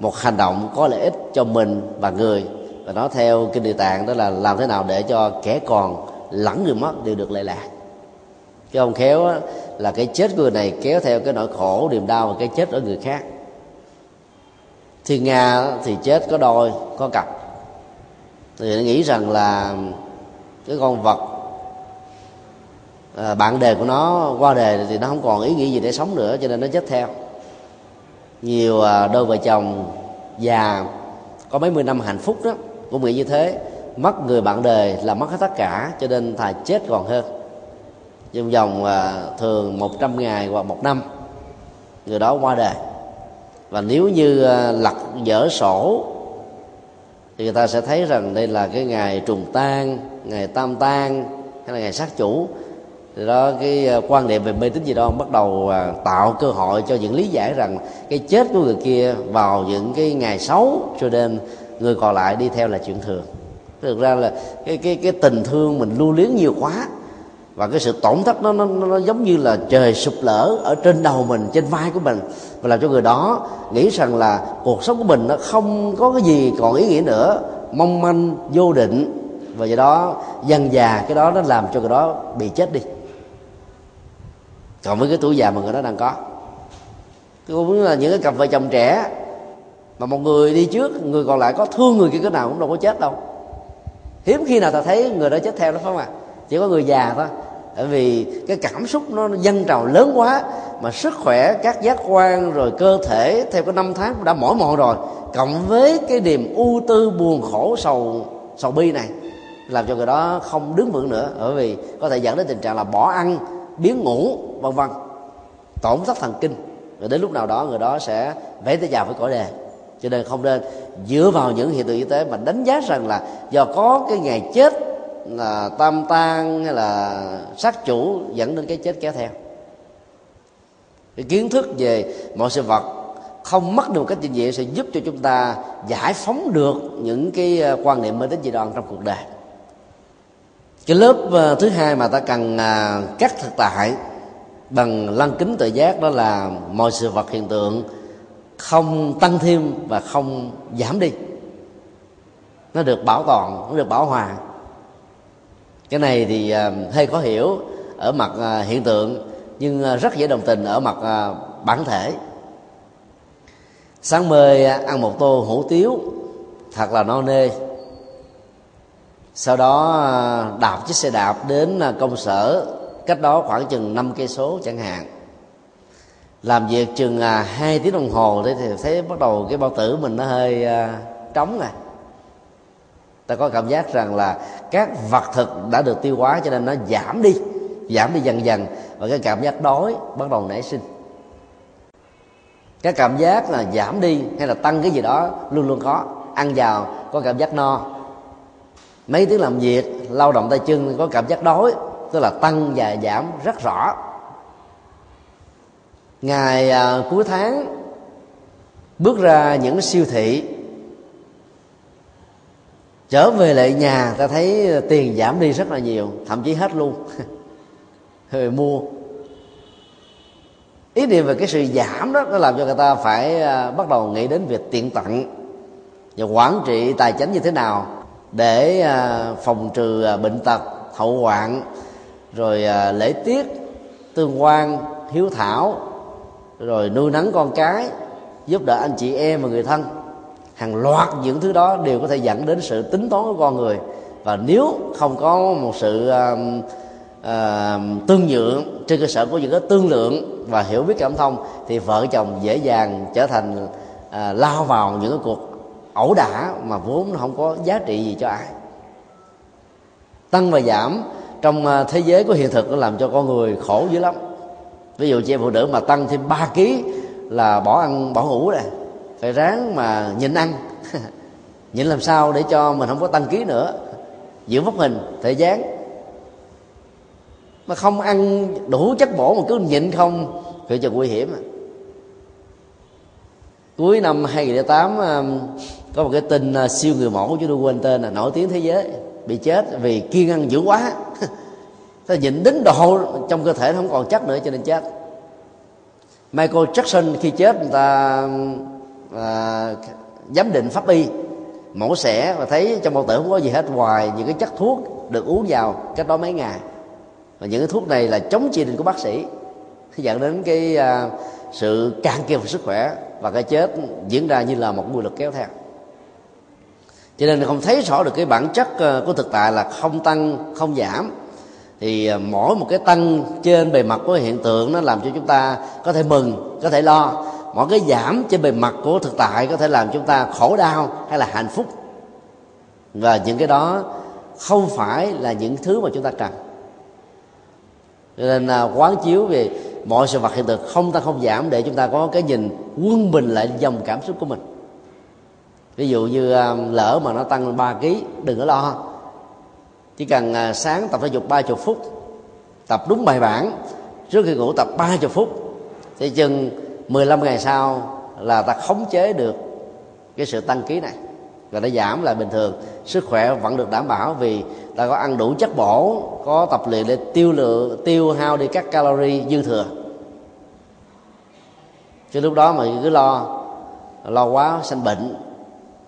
một hành động có lợi ích cho mình và người. Và nó theo kinh địa tạng đó là làm thế nào để cho kẻ còn lẫn người mất đều được lệ lạc. Cái ông khéo á, là cái chết của người này kéo theo cái nỗi khổ niềm đau và cái chết ở người khác. Thiên nga thì chết có đôi có cặp. Thì nghĩ rằng là cái con vật à, bạn đề của nó qua đề thì nó không còn ý nghĩa gì để sống nữa cho nên nó chết theo. Nhiều à, đôi vợ chồng già có mấy mươi năm hạnh phúc đó cũng nghĩ như thế. Mất người bạn đời là mất hết tất cả cho nên thà chết còn hơn trong vòng à, thường 100 ngày hoặc một năm người đó qua đời. Và nếu như à, lật dở sổ thì người ta sẽ thấy rằng đây là cái ngày trùng tan ngày tam tan hay là ngày sát chủ. Thì đó cái à, quan niệm về mê tín gì đó bắt đầu à, tạo cơ hội cho những lý giải rằng cái chết của người kia vào những cái ngày xấu cho nên người còn lại đi theo là chuyện thường. Thực ra là cái cái cái tình thương mình lưu luyến nhiều quá và cái sự tổn thất nó, nó nó giống như là trời sụp lở ở trên đầu mình trên vai của mình. Và làm cho người đó nghĩ rằng là cuộc sống của mình nó không có cái gì còn ý nghĩa nữa. Mong manh vô định. Và do đó dần già cái đó nó làm cho người đó bị chết đi. Còn với cái tuổi già mà người đó đang có. Cũng là những cái cặp vợ chồng trẻ mà một người đi trước người còn lại có thương người kia cái nào cũng đâu có chết đâu. Hiếm khi nào ta thấy người đó chết theo đó phải không ạ? Chỉ có người già thôi bởi vì cái cảm xúc nó dâng trào lớn quá, mà sức khỏe, các giác quan, rồi cơ thể theo cái năm tháng đã mỏi mòn rồi, cộng với cái niềm ưu tư buồn khổ sầu sầu bi này, làm cho người đó không đứng vững nữa. Bởi vì có thể dẫn đến tình trạng là bỏ ăn, biến ngủ, vân vân. Tổn thất thần kinh. Rồi đến lúc nào đó, người đó sẽ vẽ tới chào với cõi đề cho nên không nên dựa vào những hiện tượng y tế mà đánh giá rằng là do có cái ngày chết là tam tan hay là sát chủ dẫn đến cái chết kéo theo. Cái kiến thức về mọi sự vật không mất được một cách trình diện sẽ giúp cho chúng ta giải phóng được những cái ờ, quan niệm mê tín dị đoan trong cuộc đời. Cái lớp ờ, thứ hai mà ta cần ờ, cắt thực tại bằng lăng kính tự giác đó là mọi sự vật hiện tượng không tăng thêm và không giảm đi. Nó được bảo toàn, nó được bảo hòa cái này thì à, hơi khó hiểu ở mặt à, hiện tượng, nhưng à, rất dễ đồng tình ở mặt bản thể. Sáng mời ăn một tô hủ tiếu, thật là no nê. Sau đó đạp chiếc xe đạp đến công sở, cách đó khoảng chừng 5 cây số chẳng hạn. Làm việc chừng hai tiếng đồng hồ thì thấy bắt đầu cái bao tử mình nó hơi trống này ta có cảm giác rằng là các vật thực đã được tiêu hóa cho nên nó giảm đi giảm đi dần dần và cái cảm giác đói bắt đầu nảy sinh. Cái cảm giác là giảm đi hay là tăng cái gì đó luôn luôn có. Ăn vào có cảm giác no. Mấy tiếng làm việc lao động tay chân có cảm giác đói tức là tăng và giảm rất rõ. Ngày à, cuối tháng bước ra những siêu thị trở về lại nhà, ta thấy tiền giảm đi rất là nhiều, thậm chí hết luôn. [LAUGHS] Rồi mua. Ý niệm về cái sự giảm đó, nó làm cho người ta phải à, bắt đầu nghĩ đến việc tiện tặng và quản trị tài chính như thế nào để à, phòng trừ à, bệnh tật, hậu hoạn, rồi lễ tiết, tương quan, hiếu thảo, rồi nuôi nấng con cái, giúp đỡ anh chị em và người thân hàng loạt những thứ đó đều có thể dẫn đến sự tính toán của con người. Và nếu không có một sự uh, uh, tương nhượng trên cơ sở của những cái tương lượng và hiểu biết cảm thông thì vợ chồng dễ dàng trở thành uh, lao vào những cái cuộc ẩu đả mà vốn nó không có giá trị gì cho ai. Tăng và giảm trong à, thế giới của hiện thực nó làm cho con người khổ dữ lắm. Ví dụ chị em phụ nữ mà tăng thêm 3 kg là bỏ ăn bỏ ngủ này phải ráng mà nhịn ăn. [LAUGHS] Nhịn làm sao để cho mình không có tăng ký nữa. Giữ vóc hình, thể dáng. Mà không ăn đủ chất bổ mà cứ nhịn không, thì cho nguy hiểm à. cuối năm 2008 um, có một cái tin uh, siêu người mẫu chứ tôi quên tên là nổi tiếng thế giới, bị chết vì kiêng ăn dữ quá. [LAUGHS] Ta nhịn đến độ trong cơ thể không còn chất nữa cho nên chết. Michael Jackson khi chết, người ta um, à, giám định pháp y. Mổ xẻ và thấy trong bao tử không có gì hết ngoài những cái chất thuốc được uống vào cách đó mấy ngày. Và những cái thuốc này là chống chỉ định của bác sĩ dẫn đến cái à, sự cạn kiệt về sức khỏe và cái chết diễn ra như là một quy luật kéo theo. Cho nên không thấy rõ được cái bản chất à, của thực tại là không tăng không giảm. Thì à, mỗi một cái tăng trên bề mặt của hiện tượng nó làm cho chúng ta có thể mừng có thể lo mọi cái giảm trên bề mặt của thực tại có thể làm chúng ta khổ đau hay là hạnh phúc. Và những cái đó không phải là những thứ mà chúng ta cần. Cho nên à, quán chiếu về mọi sự vật hiện tượng không, ta không giảm để chúng ta có cái nhìn quân bình lại dòng cảm xúc của mình. Ví dụ như à, lỡ mà nó tăng 3 kg đừng có lo. Chỉ cần à, sáng tập thể dục 30 phút, tập đúng bài bản, trước khi ngủ tập 30 phút, thì chừng 15 ngày sau là ta khống chế được cái sự tăng ký này và nó giảm lại bình thường. Sức khỏe vẫn được đảm bảo vì ta có ăn đủ chất bổ, có tập luyện để tiêu lượng tiêu hao đi các calorie dư thừa. Chứ lúc đó mà cứ lo lo quá sanh bệnh,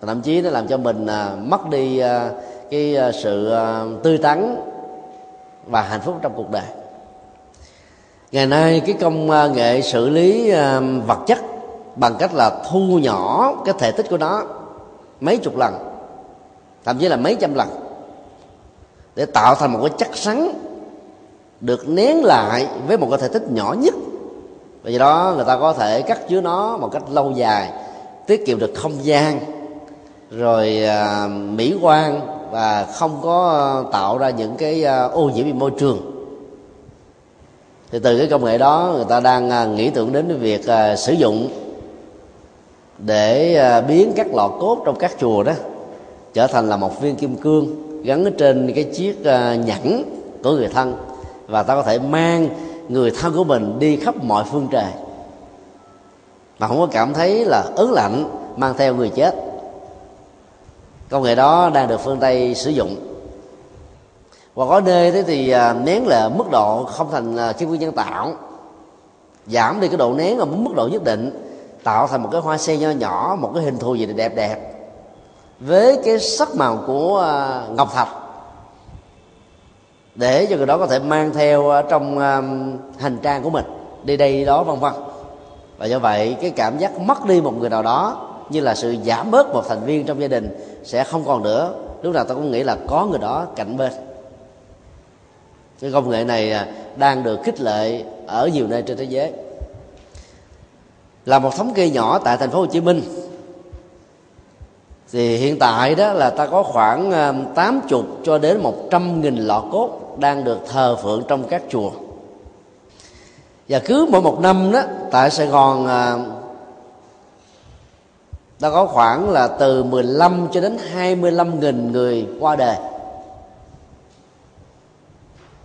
thậm chí nó làm cho mình à, mất đi à, cái à, sự tươi tắn và hạnh phúc trong cuộc đời ngày nay cái công à, nghệ xử lý à, vật chất bằng cách là thu nhỏ cái thể tích của nó mấy chục lần thậm chí là mấy trăm lần để tạo thành một cái chất rắn được nén lại với một cái thể tích nhỏ nhất. Và do đó người ta có thể cắt chứa nó một cách lâu dài tiết kiệm được không gian rồi à, mỹ quan và không có à, tạo ra những cái à, ô nhiễm về môi trường thì từ cái công nghệ đó người ta đang à, nghĩ tưởng đến cái việc à, sử dụng để à, biến các lọ cốt trong các chùa đó trở thành là một viên kim cương gắn trên cái chiếc à, nhẫn của người thân. Và ta có thể mang người thân của mình đi khắp mọi phương trời. Mà không có cảm thấy là ớn lạnh mang theo người chết. Công nghệ đó đang được phương tây sử dụng và có nơi thế thì à, nén là mức độ không thành à, kim cương nhân tạo. Giảm đi cái độ nén ở mức độ nhất định, tạo thành một cái hoa sen nho nhỏ, một cái hình thù gì đẹp đẹp. Với cái sắc màu của à, ngọc thạch. Để cho người đó có thể mang theo trong hành trang của mình, đi đây đi đó, vân vân. Và do vậy, cái cảm giác mất đi một người nào đó, như là sự giảm bớt một thành viên trong gia đình, sẽ không còn nữa. Lúc nào tôi cũng nghĩ là có người đó cạnh bên cái công nghệ này à, đang được khích lệ ở nhiều nơi trên thế giới. Là một thống kê nhỏ tại thành phố Hồ Chí Minh. Thì hiện tại đó là ta có khoảng à, 80 cho đến 100 nghìn lọ cốt đang được thờ phượng trong các chùa. Và cứ mỗi một năm đó, tại Sài Gòn à, ta có khoảng là từ 15 cho đến 25 nghìn người qua đời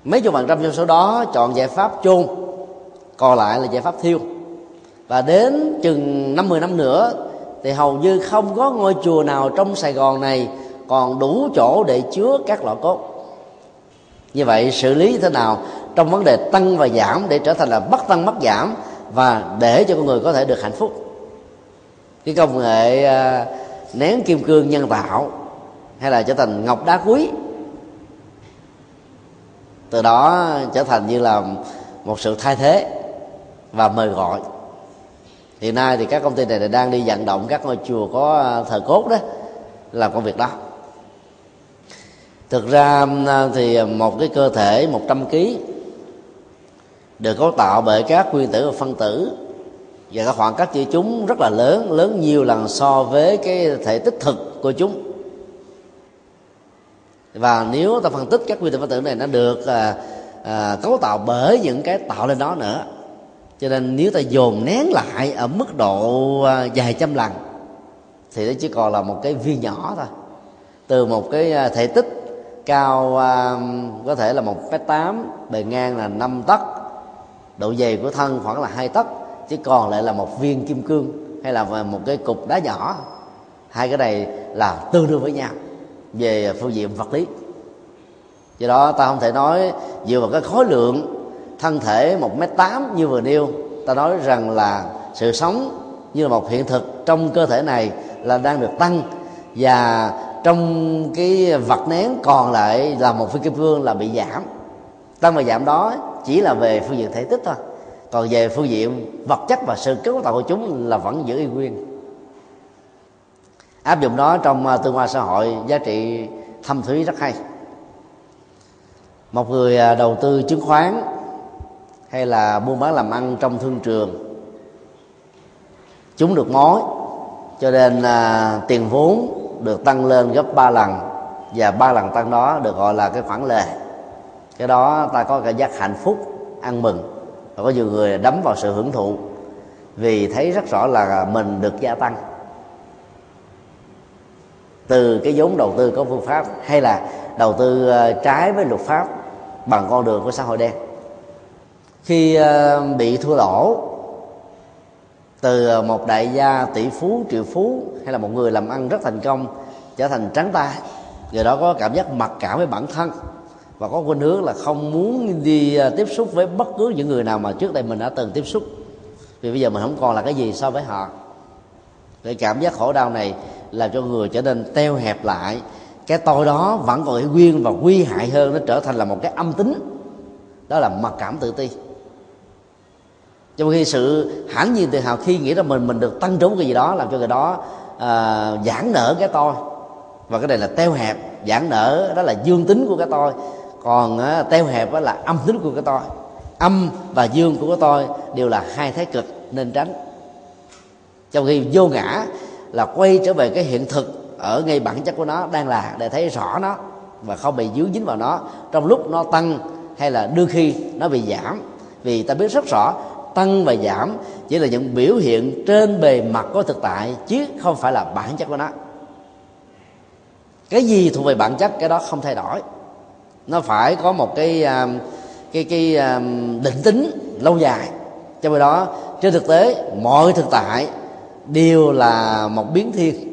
mấy chục phần trăm trong số đó chọn giải pháp chôn, còn lại là giải pháp thiêu. Và đến chừng năm mười năm nữa thì hầu như không có ngôi chùa nào trong Sài Gòn này còn đủ chỗ để chứa các lọ cốt. Như vậy xử lý như thế nào trong vấn đề tăng và giảm để trở thành là bất tăng bất giảm và để cho con người có thể được hạnh phúc? Cái công nghệ à, nén kim cương nhân tạo hay là trở thành ngọc đá quý từ đó trở thành như là một sự thay thế và mời gọi. Hiện nay thì các công ty này đang đi vận động các ngôi chùa có à, thờ cốt đó làm công việc đó. Thực ra à, thì một cái cơ thể 100 kg được cấu tạo bởi các nguyên tử và phân tử và các khoảng cách giữa chúng rất là lớn lớn nhiều lần so với cái thể tích thực của chúng và nếu ta phân tích các nguyên tử phân tử này nó được à, à, cấu tạo bởi những cái tạo lên đó nữa. Cho nên nếu ta dồn nén lại ở mức độ à, vài trăm lần thì nó chỉ còn là một cái viên nhỏ thôi. Từ một cái à, thể tích cao à, có thể là một mét tám bề ngang là 5 tấc độ dày của thân khoảng là hai tấc chỉ còn lại là một viên kim cương hay là một cái cục đá nhỏ. Hai cái này là tương đương với nhau về phương diện vật lý. Do đó ta không thể nói dựa vào cái khối lượng thân thể một m tám như vừa nêu, ta nói rằng là sự sống như là một hiện thực trong cơ thể này là đang được tăng. Và trong cái vật nén còn lại là một phi kim cương là bị giảm. Tăng và giảm đó chỉ là về phương diện thể tích thôi. Còn về phương diện vật chất và sự cấu tạo của chúng là vẫn giữ y nguyên áp dụng đó trong à, tương quan xã hội giá trị thâm thúy rất hay một người à, đầu tư chứng khoán hay là buôn bán làm ăn trong thương trường chúng được mối cho nên à, tiền vốn được tăng lên gấp 3 lần và ba lần tăng đó được gọi là cái khoản lề. cái đó ta có cảm giác hạnh phúc ăn mừng và có nhiều người đắm vào sự hưởng thụ vì thấy rất rõ là mình được gia tăng từ cái vốn đầu tư có phương pháp hay là đầu tư ờ, trái với luật pháp bằng con đường của xã hội đen. Khi ờ, bị thua lỗ từ một đại gia tỷ phú, triệu phú hay là một người làm ăn rất thành công trở thành trắng tay, người đó có cảm giác mặc cảm với bản thân và có khuynh hướng là không muốn đi ờ, tiếp xúc với bất cứ những người nào mà trước đây mình đã từng tiếp xúc. Vì bây giờ mình không còn là cái gì so với họ. Cái cảm giác khổ đau này làm cho người trở nên teo hẹp lại. Cái tôi đó vẫn còn cái nguyên và nguy hại hơn nó trở thành là một cái âm tính. Đó là mặc cảm tự ti. Trong khi sự hãnh nhiên tự hào khi nghĩ ra mình mình được tăng trúng cái gì đó làm cho người đó à, giãn nở cái tôi. Và cái này là teo hẹp giãn nở đó là dương tính của cái tôi. Còn á, teo hẹp đó là âm tính của cái tôi. Âm và dương của cái tôi đều là hai thái cực nên tránh. Trong khi vô ngã là quay trở về cái hiện thực ở ngay bản chất của nó, đang là để thấy rõ nó và không bị dướng dính vào nó. Trong lúc nó tăng hay là đôi khi nó bị giảm, vì ta biết rất rõ, tăng và giảm chỉ là những biểu hiện trên bề mặt của thực tại chứ không phải là bản chất của nó. Cái gì thuộc về bản chất, cái đó không thay đổi. Nó phải có một cái um, cái cái um, định tính lâu dài. Cho nên đó, trên thực tế, mọi thực tại đều là một biến thiên.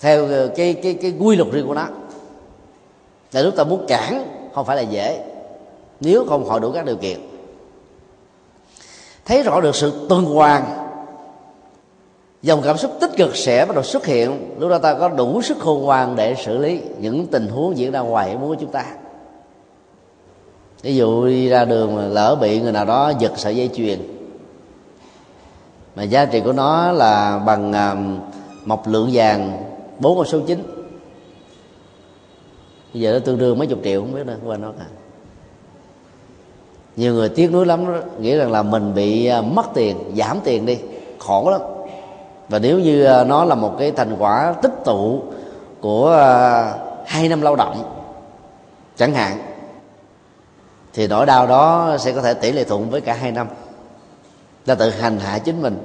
Theo cái cái cái quy luật riêng của nó. Là lúc ta muốn cản, không phải là dễ. Nếu không hội đủ các điều kiện. Thấy rõ được sự tuần hoàn. Dòng cảm xúc tích cực sẽ bắt đầu xuất hiện. Lúc đó ta có đủ sức khôn ngoan để xử lý những tình huống diễn ra ngoài muốn của chúng ta. Ví dụ đi ra đường mà lỡ bị người nào đó giật sợi dây chuyền mà giá trị của nó là bằng à, một lượng vàng bốn con số chín. Bây giờ nó tương đương mấy chục triệu, không biết nữa, qua nó cả. Nhiều người tiếc nuối lắm nghĩ rằng là mình bị à, mất tiền, giảm tiền đi, khổ lắm. Và nếu như à, nó là một cái thành quả tích tụ của hai năm lao động, chẳng hạn, thì nỗi đau đó sẽ có thể tỷ lệ thuận với cả hai năm ta tự hành hạ chính mình.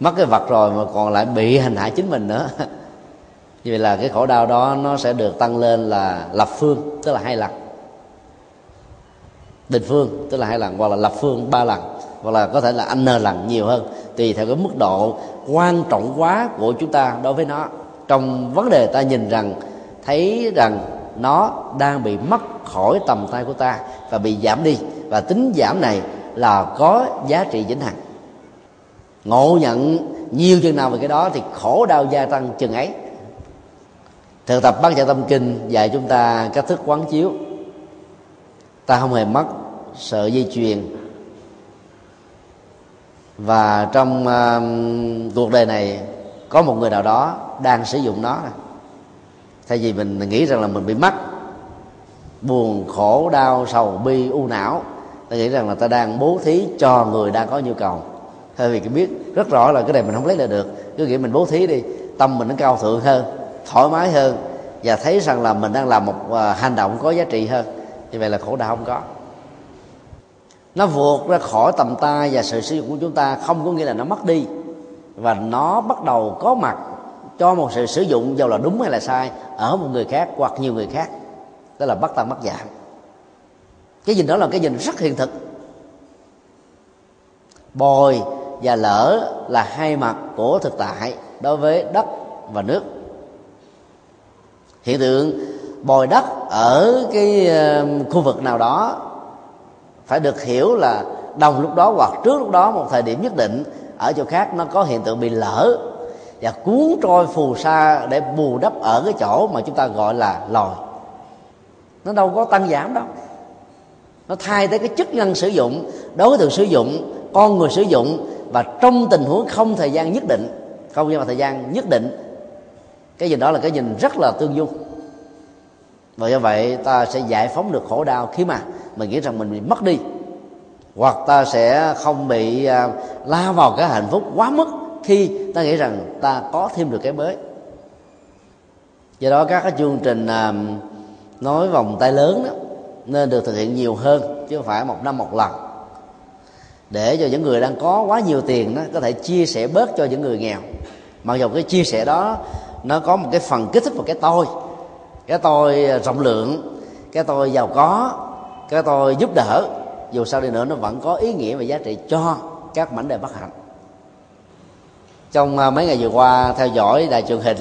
Mất cái vật rồi mà còn lại bị hành hạ chính mình nữa. [LAUGHS] Như vậy là cái khổ đau đó nó sẽ được tăng lên là lập phương, tức là hai lần. Định phương, tức là hai lần, hoặc là lập phương ba lần, hoặc là có thể là n lần nhiều hơn. Tùy theo cái mức độ quan trọng quá của chúng ta đối với nó. Trong vấn đề ta nhìn rằng, thấy rằng nó đang bị mất khỏi tầm tay của ta và bị giảm đi. Và tính giảm này là có giá trị vĩnh hằng. Ngộ nhận nhiều chừng nào về cái đó thì khổ đau gia tăng chừng ấy. Thực tập bát nhã tâm kinh dạy chúng ta cách thức quán chiếu. Ta không hề mất sợi dây chuyền. Và trong uh, cuộc đời này có một người nào đó đang sử dụng nó. Thay vì mình nghĩ rằng là mình bị mất buồn khổ đau sầu bi u não ta nghĩ rằng là ta đang bố thí cho người đang có nhu cầu. Thay vì biết rất rõ là cái này mình không lấy lại được. Cứ nghĩ mình bố thí đi, tâm mình nó cao thượng hơn, thoải mái hơn, và thấy rằng là mình đang làm một à, hành động có giá trị hơn. Như vậy là khổ đau không có. Nó vượt ra khỏi tầm tay và sự sử dụng của chúng ta, không có nghĩa là nó mất đi, và nó bắt đầu có mặt cho một sự sử dụng dù là đúng hay là sai, ở một người khác hoặc nhiều người khác. Đó là bắt tăng bắt giảm cái nhìn đó là cái nhìn rất hiện thực. Bồi và lỡ là hai mặt của thực tại đối với đất và nước. Hiện tượng bồi đất ở cái um, khu vực nào đó phải được hiểu là đồng lúc đó hoặc trước lúc đó, một thời điểm nhất định, ở chỗ khác nó có hiện tượng bị lỡ và cuốn trôi phù sa để bù đắp ở cái chỗ mà chúng ta gọi là lòi. Nó đâu có tăng giảm đâu nó thay thế cái chức năng sử dụng, đối tượng sử dụng, con người sử dụng, và trong tình huống không thời gian nhất định, không nhưng mà thời gian nhất định, cái gì đó là cái nhìn rất là tương dung. Và do vậy, ta sẽ giải phóng được khổ đau khi mà mình nghĩ rằng mình bị mất đi, hoặc ta sẽ không bị à, la vào cái hạnh phúc quá mức khi ta nghĩ rằng ta có thêm được cái mới. Do đó các cái chương trình à, nói vòng tay lớn đó nên được thực hiện nhiều hơn chứ không phải một năm một lần. Để cho những người đang có quá nhiều tiền đó có thể chia sẻ bớt cho những người nghèo. Mặc dù cái chia sẻ đó nó có một cái phần kích thích một cái tôi. Cái tôi rộng lượng cái tôi giàu có cái tôi giúp đỡ. Dù sao đi nữa nó vẫn có ý nghĩa và giá trị cho các mảnh đề bất hạnh. Trong à, mấy ngày vừa qua theo dõi đài truyền hình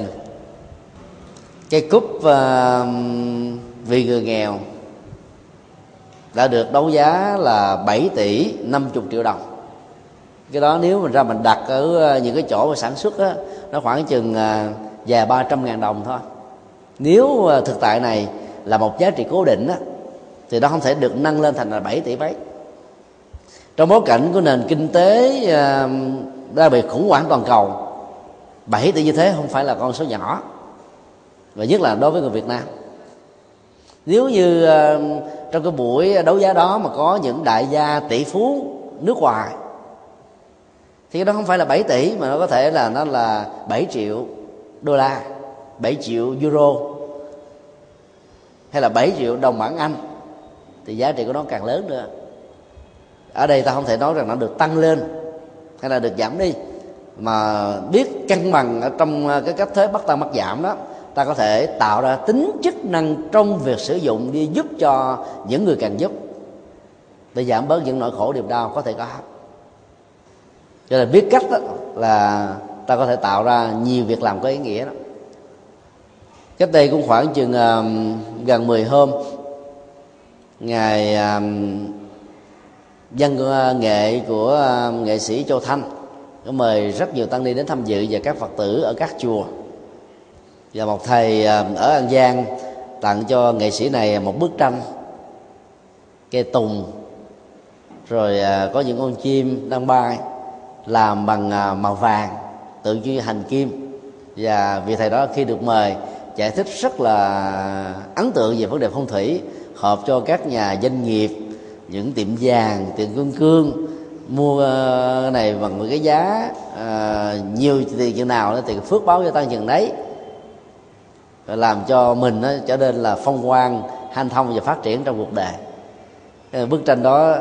cái cúp uh, vì người nghèo đã được đấu giá là 7 tỷ 50 triệu đồng. Cái đó nếu mình ra mình đặt ở ờ, những cái chỗ mà sản xuất á, nó khoảng chừng ờ, vài ba trăm ngàn đồng thôi. Nếu ờ, thực tại này là một giá trị cố định á, thì nó không thể được nâng lên thành là 7 tỷ mấy. Trong bối cảnh của nền kinh tế đang bị khủng hoảng toàn cầu 7 tỷ như thế không phải là con số nhỏ. Và nhất là đối với người Việt Nam nếu như ờ, trong cái buổi đấu giá đó mà có những đại gia tỷ phú nước ngoài, thì nó không phải là 7 tỷ, mà nó có thể là nó là 7 triệu đô la 7 triệu euro, hay là 7 triệu đồng bảng Anh, thì giá trị của nó càng lớn nữa. Ở đây ta không thể nói rằng nó được tăng lên hay là được giảm đi, mà biết cân bằng ở trong ờ, cái cách thế bắt tăng bắt giảm đó ta có thể tạo ra tính chức năng trong việc sử dụng đi giúp cho những người cần giúp. Để giảm bớt những nỗi khổ niềm đau có thể có. Cho nên biết cách đó là ta có thể tạo ra nhiều việc làm có ý nghĩa đó. Cách đây cũng khoảng chừng uh, gần 10 hôm ngày uh, um, dân uh, nghệ của uh, nghệ sĩ châu thanh có mời rất nhiều tăng ni đến tham dự và các phật tử ở các chùa và một thầy à, ở an giang tặng cho nghệ sĩ này một bức tranh cây tùng. Rồi à, có những con chim đang bay làm bằng à, màu vàng tượng như hành kim. Và vị thầy đó khi được mời giải thích rất là ấn tượng về vấn đề phong thủy hợp cho các nhà doanh nghiệp những tiệm vàng tiệm cương cương mua này bằng một cái giá à, nhiều tiền chừng nào thì phước báo cho tăng chừng đấy làm cho mình nó trở nên là phong quang hanh thông và phát triển trong cuộc đời. Cái bức tranh đó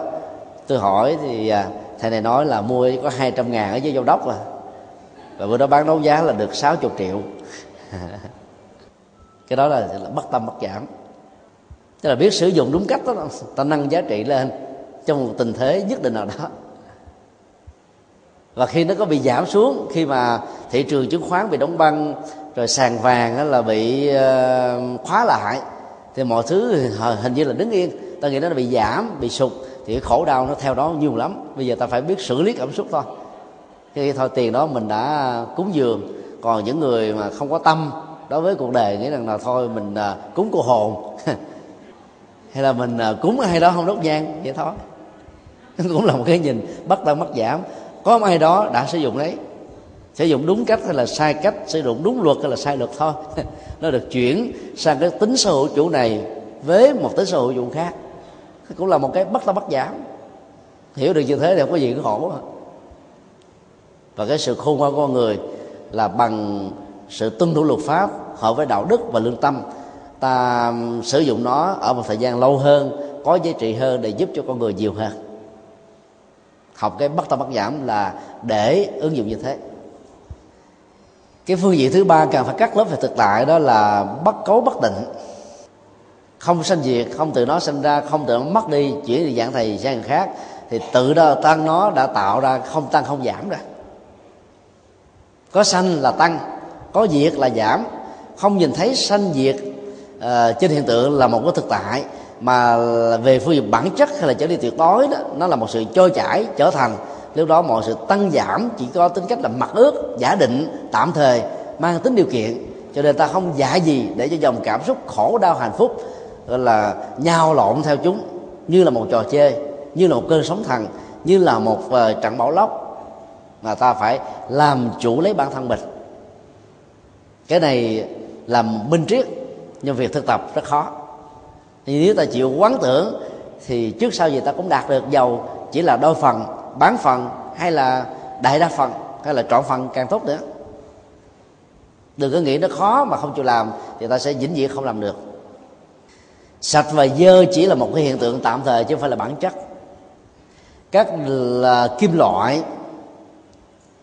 tôi hỏi thì à, thầy này nói là mua có 200 ngàn ở dưới châu đốc à. Và bữa đó bán đấu giá là được 60 triệu. [LAUGHS] Cái đó là, là bất tâm bất giảm tức là biết sử dụng đúng cách đó ta nâng giá trị lên trong một tình thế nhất định nào đó. Và khi nó có bị giảm xuống khi mà thị trường chứng khoán bị đóng băng rồi sàn vàng là bị ờ, khóa lại. Thì mọi thứ hình như là đứng yên. Ta nghĩ nó bị giảm, bị sụt. Thì cái khổ đau nó theo đó nhiều lắm. Bây giờ ta phải biết xử lý cảm xúc thôi. Khi thôi tiền đó mình đã cúng dường. Còn những người mà không có tâm đối với cuộc đời, nghĩ rằng là thôi mình ờ, cúng cô hồn. [LAUGHS] Hay là mình ờ, cúng ai đó không đốt nhang, vậy thôi. [LAUGHS] Cũng là một cái nhìn bắt tăng mất giảm. Có ai đó đã sử dụng đấy sử dụng đúng cách hay là sai cách, sử dụng đúng luật hay là sai luật thôi. [LAUGHS] Nó được chuyển sang cái tính sở hữu chủ này với một tính sở hữu chủ khác. Cũng là một cái bất ta bất giảm. Hiểu được như thế thì không có gì cũng khổ. Và cái sự khôn ngoan của con người là bằng sự tuân thủ luật pháp, hợp với đạo đức và lương tâm. Ta sử dụng nó ở một thời gian lâu hơn, có giá trị hơn để giúp cho con người nhiều hơn. Học cái bất tâm bất giảm là để ứng dụng như thế cái phương diện thứ ba cần phải cắt lớp về thực tại đó là bất cấu bất định. Không sanh diệt không từ nó sinh ra không từ nó mất đi chuyển từ dạng thầy sang người khác. Thì tự đó tăng nó đã tạo ra không tăng không giảm rồi. Có sanh là tăng có diệt là giảm. Không nhìn thấy sanh diệt uh, trên hiện tượng là một cái thực tại mà về phương diện bản chất hay là trở đi tuyệt đối đó nó là một sự trôi chảy trở thành lúc đó mọi sự tăng giảm chỉ có tính cách là mặc ước giả định tạm thời mang tính điều kiện. Cho nên ta không giả gì để cho dòng cảm xúc khổ đau hạnh phúc gọi là nhào lộn theo chúng như là một trò chơi như là một cơn sóng thần như là một uh, trận bão lốc. Mà ta phải làm chủ lấy bản thân mình. Cái này làm minh triết nhưng việc thực tập rất khó. Thì nếu ta chịu quán tưởng thì trước sau gì ta cũng đạt được giàu chỉ là đôi phần bán phần hay là đại đa phần, hay là trọn phần càng tốt nữa. Đừng có nghĩ nó khó mà không chịu làm thì ta sẽ vĩnh viễn không làm được. Sạch và dơ chỉ là một cái hiện tượng tạm thời chứ không phải là bản chất. Các là kim loại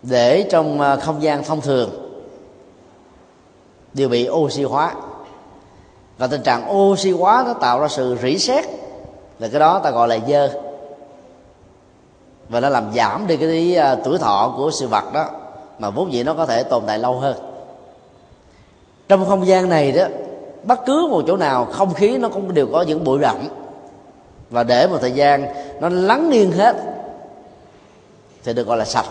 để trong à, không gian thông thường đều bị oxy hóa. Và tình trạng oxy hóa nó tạo ra sự rỉ sét, là cái đó ta gọi là dơ và nó làm giảm đi cái à, tuổi thọ của sự vật đó mà vốn dĩ nó có thể tồn tại lâu hơn. Trong không gian này đó bất cứ một chỗ nào không khí nó cũng đều có những bụi rậm. Và để một thời gian nó lắng nghiêng hết thì được gọi là sạch.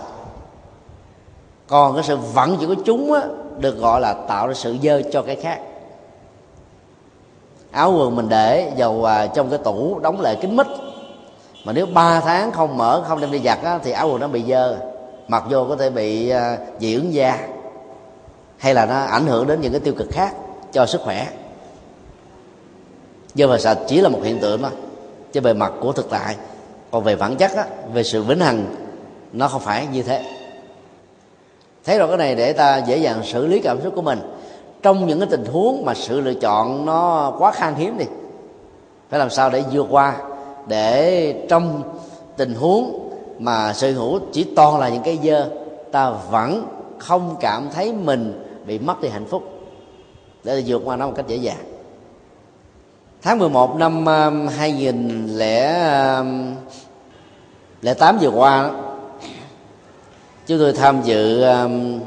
Còn cái sự vận chuyển của chúng á, được gọi là tạo ra sự dơ cho cái khác. Áo quần mình để dầu à, trong cái tủ đóng lại kín mít mà nếu 3 tháng không mở không đem đi giặt á, thì áo quần nó bị dơ. Mặc vô có thể bị à, dị ứng da. Hay là nó ảnh hưởng đến những cái tiêu cực khác cho sức khỏe. Dơ và sạch chỉ là một hiện tượng thôi. Chứ bề mặt của thực tại. Còn về bản chất á, về sự vĩnh hằng nó không phải như thế. Thấy rồi cái này để ta dễ dàng xử lý cảm xúc của mình. Trong những cái tình huống mà sự lựa chọn nó quá khan hiếm đi phải làm sao để vượt qua? Để trong tình huống mà sở hữu chỉ toàn là những cái dơ, ta vẫn không cảm thấy mình bị mất đi hạnh phúc. Để vượt qua nó một cách dễ dàng. Tháng 11 năm um, 2008 um, vừa qua chúng tôi tham dự um,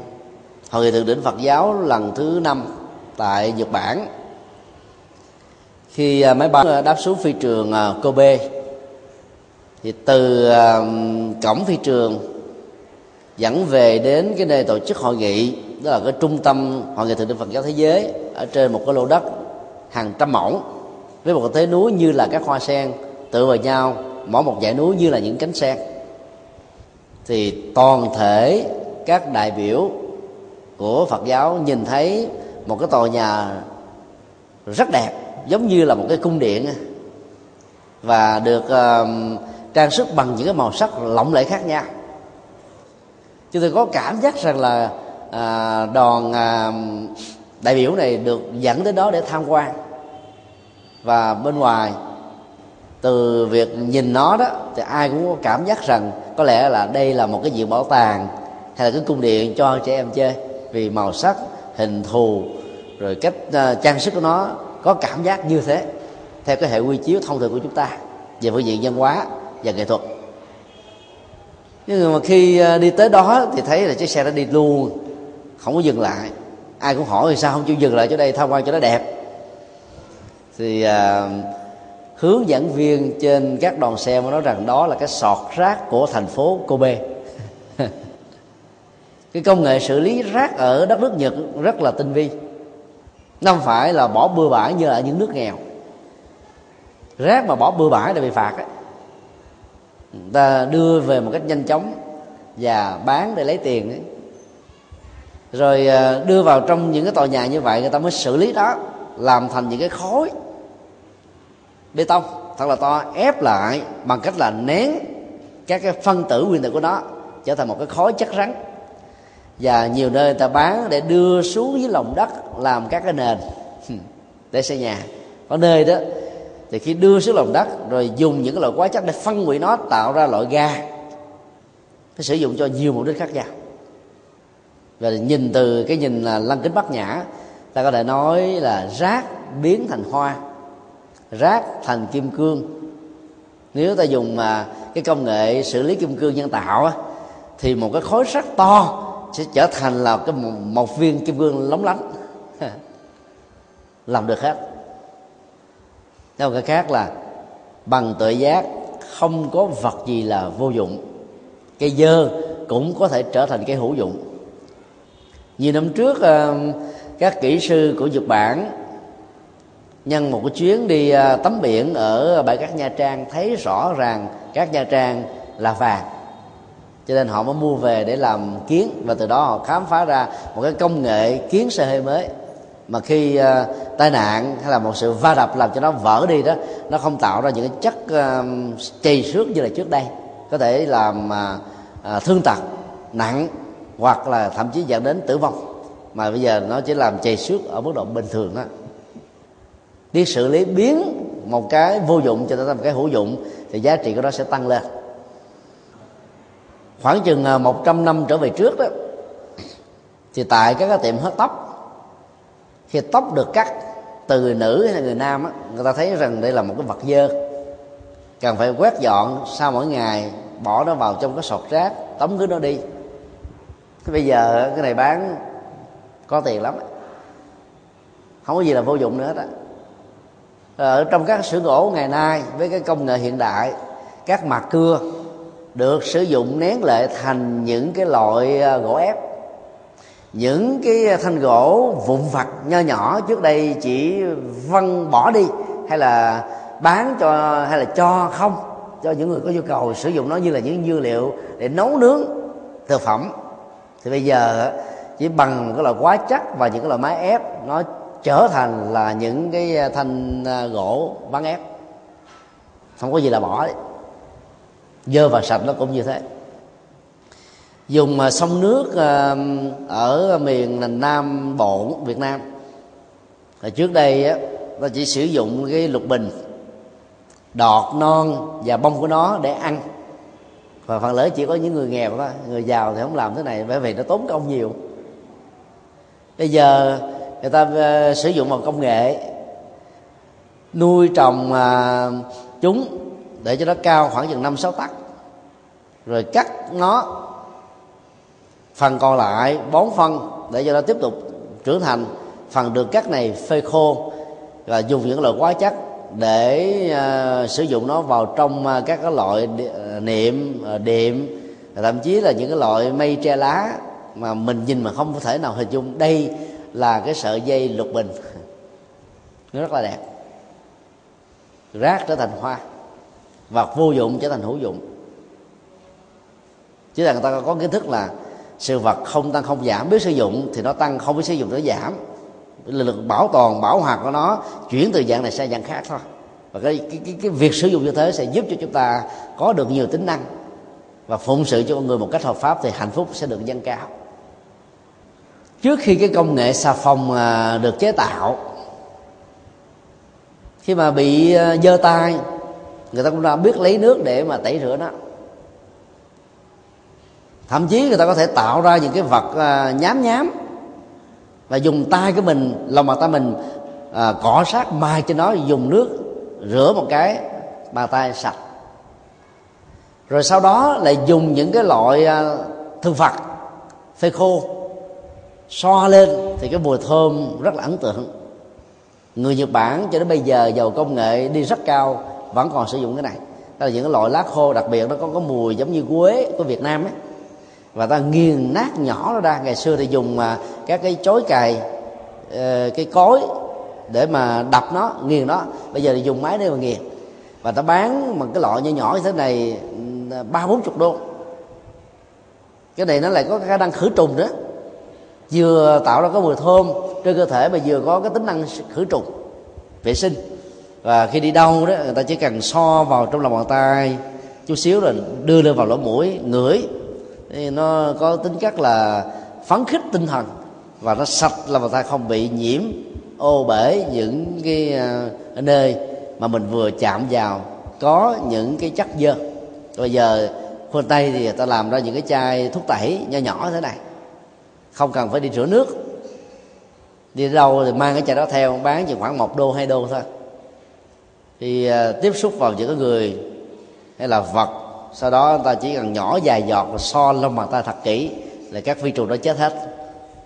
hội nghị thượng đỉnh Phật giáo lần thứ năm tại Nhật Bản khi à, máy bay đáp xuống phi trường à, Kobe, thì từ à, cổng phi trường dẫn về đến cái nơi tổ chức hội nghị, đó là cái trung tâm hội nghị thượng đỉnh Phật giáo thế giới ở trên một cái lô đất hàng trăm mẫu với một thế núi như là các hoa sen tựa vào nhau, mỗi một dãy núi như là những cánh sen. Thì toàn thể các đại biểu của Phật giáo nhìn thấy một cái tòa nhà rất đẹp giống như là một cái cung điện và được uh, trang sức bằng những cái màu sắc lộng lẫy khác nhau. Chúng tôi có cảm giác rằng là à, đoàn à, đại biểu này được dẫn đến đó để tham quan. Và bên ngoài từ việc nhìn nó đó thì ai cũng có cảm giác rằng có lẽ là đây là một cái viện bảo tàng hay là cái cung điện cho trẻ em chơi vì màu sắc hình thù rồi cách uh, trang sức của nó có cảm giác như thế theo cái hệ quy chiếu thông thường của chúng ta về phương diện văn hóa và nghệ thuật. Nhưng mà khi à, đi tới đó thì thấy là chiếc xe đã đi luôn không có dừng lại. Ai cũng hỏi thì sao không chịu dừng lại chỗ đây tham quan cho nó đẹp. Thì uh, hướng dẫn viên trên các đoàn xe mới nói rằng đó là cái sọt rác của thành phố Kobe. [LAUGHS] Cái công nghệ xử lý rác ở đất nước Nhật rất là tinh vi nó không phải là bỏ bừa bãi như ở những nước nghèo rác mà bỏ bừa bãi là bị phạt ấy. ta đưa về một cách nhanh chóng và bán để lấy tiền ấy. rồi à, đưa vào trong những cái tòa nhà như vậy người ta mới xử lý đó, làm thành những cái khối bê tông, thật là to, ép lại bằng cách là nén các cái phân tử nguyên tử của nó trở thành một cái khối chất rắn và nhiều nơi người ta bán để đưa xuống dưới lòng đất làm các cái nền. Để xây nhà. Có nơi đó thì khi đưa xuống lòng đất rồi dùng những cái loại hóa chất để phân hủy nó tạo ra loại ga. Nó sử dụng cho nhiều mục đích khác nhau. Và nhìn từ cái nhìn là lăng kính bát nhã ta có thể nói là rác biến thành hoa rác thành kim cương. Nếu ta dùng mà cái công nghệ xử lý kim cương nhân tạo á, thì một cái khối sắt to sẽ trở thành là cái một, viên kim cương lóng lánh. [LAUGHS] Làm được hết. Theo cái khác là bằng tự giác không có vật gì là vô dụng. Cây dơ cũng có thể trở thành cái hữu dụng. Nhiều năm trước ờ, các kỹ sư của nhật bản nhân một cái chuyến đi ờ, tắm biển ở bãi cát nha trang thấy rõ ràng các nha trang là vàng cho nên họ mới mua về để làm kiến và từ đó họ khám phá ra một cái công nghệ kiến xe hơi mới. Mà khi uh, tai nạn hay là một sự va đập làm cho nó vỡ đi đó nó không tạo ra những cái chất uh, chày xước như là trước đây. Có thể làm uh, uh, thương tật nặng hoặc là thậm chí dẫn đến tử vong. Mà bây giờ nó chỉ làm chày xước ở mức độ bình thường đó. Biết xử lý biến một cái vô dụng cho thành một cái hữu dụng thì giá trị của nó sẽ tăng lên khoảng chừng à, 100 năm trở về trước đó, thì tại các cái tiệm hớt tóc, khi tóc được cắt từ người nữ hay là người nam á, người ta thấy rằng đây là một cái vật dơ. Cần phải quét dọn sau mỗi ngày, bỏ nó vào trong cái sọt rác, tống cứ nó đi. Thế bây giờ cái này bán có tiền lắm không có gì là vô dụng nữa đó ở ờ, trong các xưởng gỗ ngày nay với cái công nghệ hiện đại, các mặt cưa được sử dụng nén lại thành những cái loại à, gỗ ép. Những cái thanh gỗ vụn vặt nho nhỏ trước đây chỉ văng bỏ đi hay là bán cho, hay là cho không, cho những người có nhu cầu sử dụng nó như là những dư liệu để nấu nướng, thực phẩm. Thì bây giờ chỉ bằng cái loại quá chắc và những cái loại máy ép, nó trở thành là những cái thanh à, gỗ ván ép. Không có gì là bỏ đấy dơ và sạch nó cũng như thế. Dùng mà sông nước à, ở miền nam bộ việt nam. Thì trước đây á, ta chỉ sử dụng cái lục bình, đọt non và bông của nó để ăn. Và phần lớn chỉ có những người nghèo thôi, người giàu thì không làm thế này, bởi vì nó tốn công nhiều. Bây giờ người ta à, sử dụng một công nghệ nuôi trồng à, chúng để cho nó cao khoảng chừng năm sáu tấc. Rồi cắt nó phần còn lại bón phân để cho nó tiếp tục trưởng thành. Phần được cắt này phơi khô và dùng những loại hóa chất để uh, sử dụng nó vào trong uh, các cái loại ờ, niệm uh, đệm thậm chí là những cái loại mây tre lá mà mình nhìn mà không có thể nào hình dung. Đây là cái sợi dây lục bình. [LAUGHS] Nó rất là đẹp. Rác trở thành hoa vật vô dụng trở thành hữu dụng. Chứ là người ta có kiến thức là sự vật không tăng không giảm. Biết sử dụng thì nó tăng không biết sử dụng nó giảm. Lực bảo toàn bảo hoạt của nó chuyển từ dạng này sang dạng khác thôi. Và cái, cái, cái, cái việc sử dụng như thế sẽ giúp cho chúng ta có được nhiều tính năng và phụng sự cho con người một cách hợp pháp thì hạnh phúc sẽ được dâng cao. Trước khi cái công nghệ xà phòng à, được chế tạo khi mà bị à, dơ tay người ta cũng đã biết lấy nước để mà tẩy rửa nó thậm chí người ta có thể tạo ra những cái vật à, nhám nhám và dùng tay của mình lòng bàn tay mình à, cọ sát mai trên nó dùng nước rửa một cái bàn tay sạch. Rồi sau đó lại dùng những cái loại à, thực vật phơi khô so lên thì cái mùi thơm rất là ấn tượng. Người nhật bản cho đến bây giờ giàu công nghệ đi rất cao vẫn còn sử dụng cái này. Đó là những cái loại lá khô đặc biệt, nó có có mùi giống như quế của việt nam ấy. Và ta nghiền nát nhỏ nó ra. Ngày xưa thì dùng mà các cái chối cài ờ, cái cối để mà đập nó, nghiền nó. Bây giờ thì dùng máy để mà nghiền. Và ta bán một cái loại nhỏ nhỏ như thế này ba bốn chục đô. Cái này nó lại có khả năng khử trùng nữa. Vừa tạo ra cái mùi thơm trên cơ thể mà vừa có cái tính năng khử trùng, vệ sinh và khi đi đâu đó, người ta chỉ cần so vào trong lòng bàn tay, chút xíu rồi đưa lên vào lỗ mũi, ngửi. Thì nó có tính chất là phấn khích tinh thần và nó sạch là bàn tay, không bị nhiễm, ô bể những cái à, nơi mà mình vừa chạm vào. Có những cái chất dơ. Bây giờ phương tây thì người ta làm ra những cái chai thuốc tẩy nho nhỏ thế này. Không cần phải đi rửa nước. Đi đâu thì mang cái chai đó theo, bán chỉ khoảng một đô, hai đô thôi thì à, tiếp xúc vào những cái người hay là vật, sau đó người ta chỉ cần nhỏ vài giọt và so lông bàn tay thật kỹ là các vi trùng đó chết hết,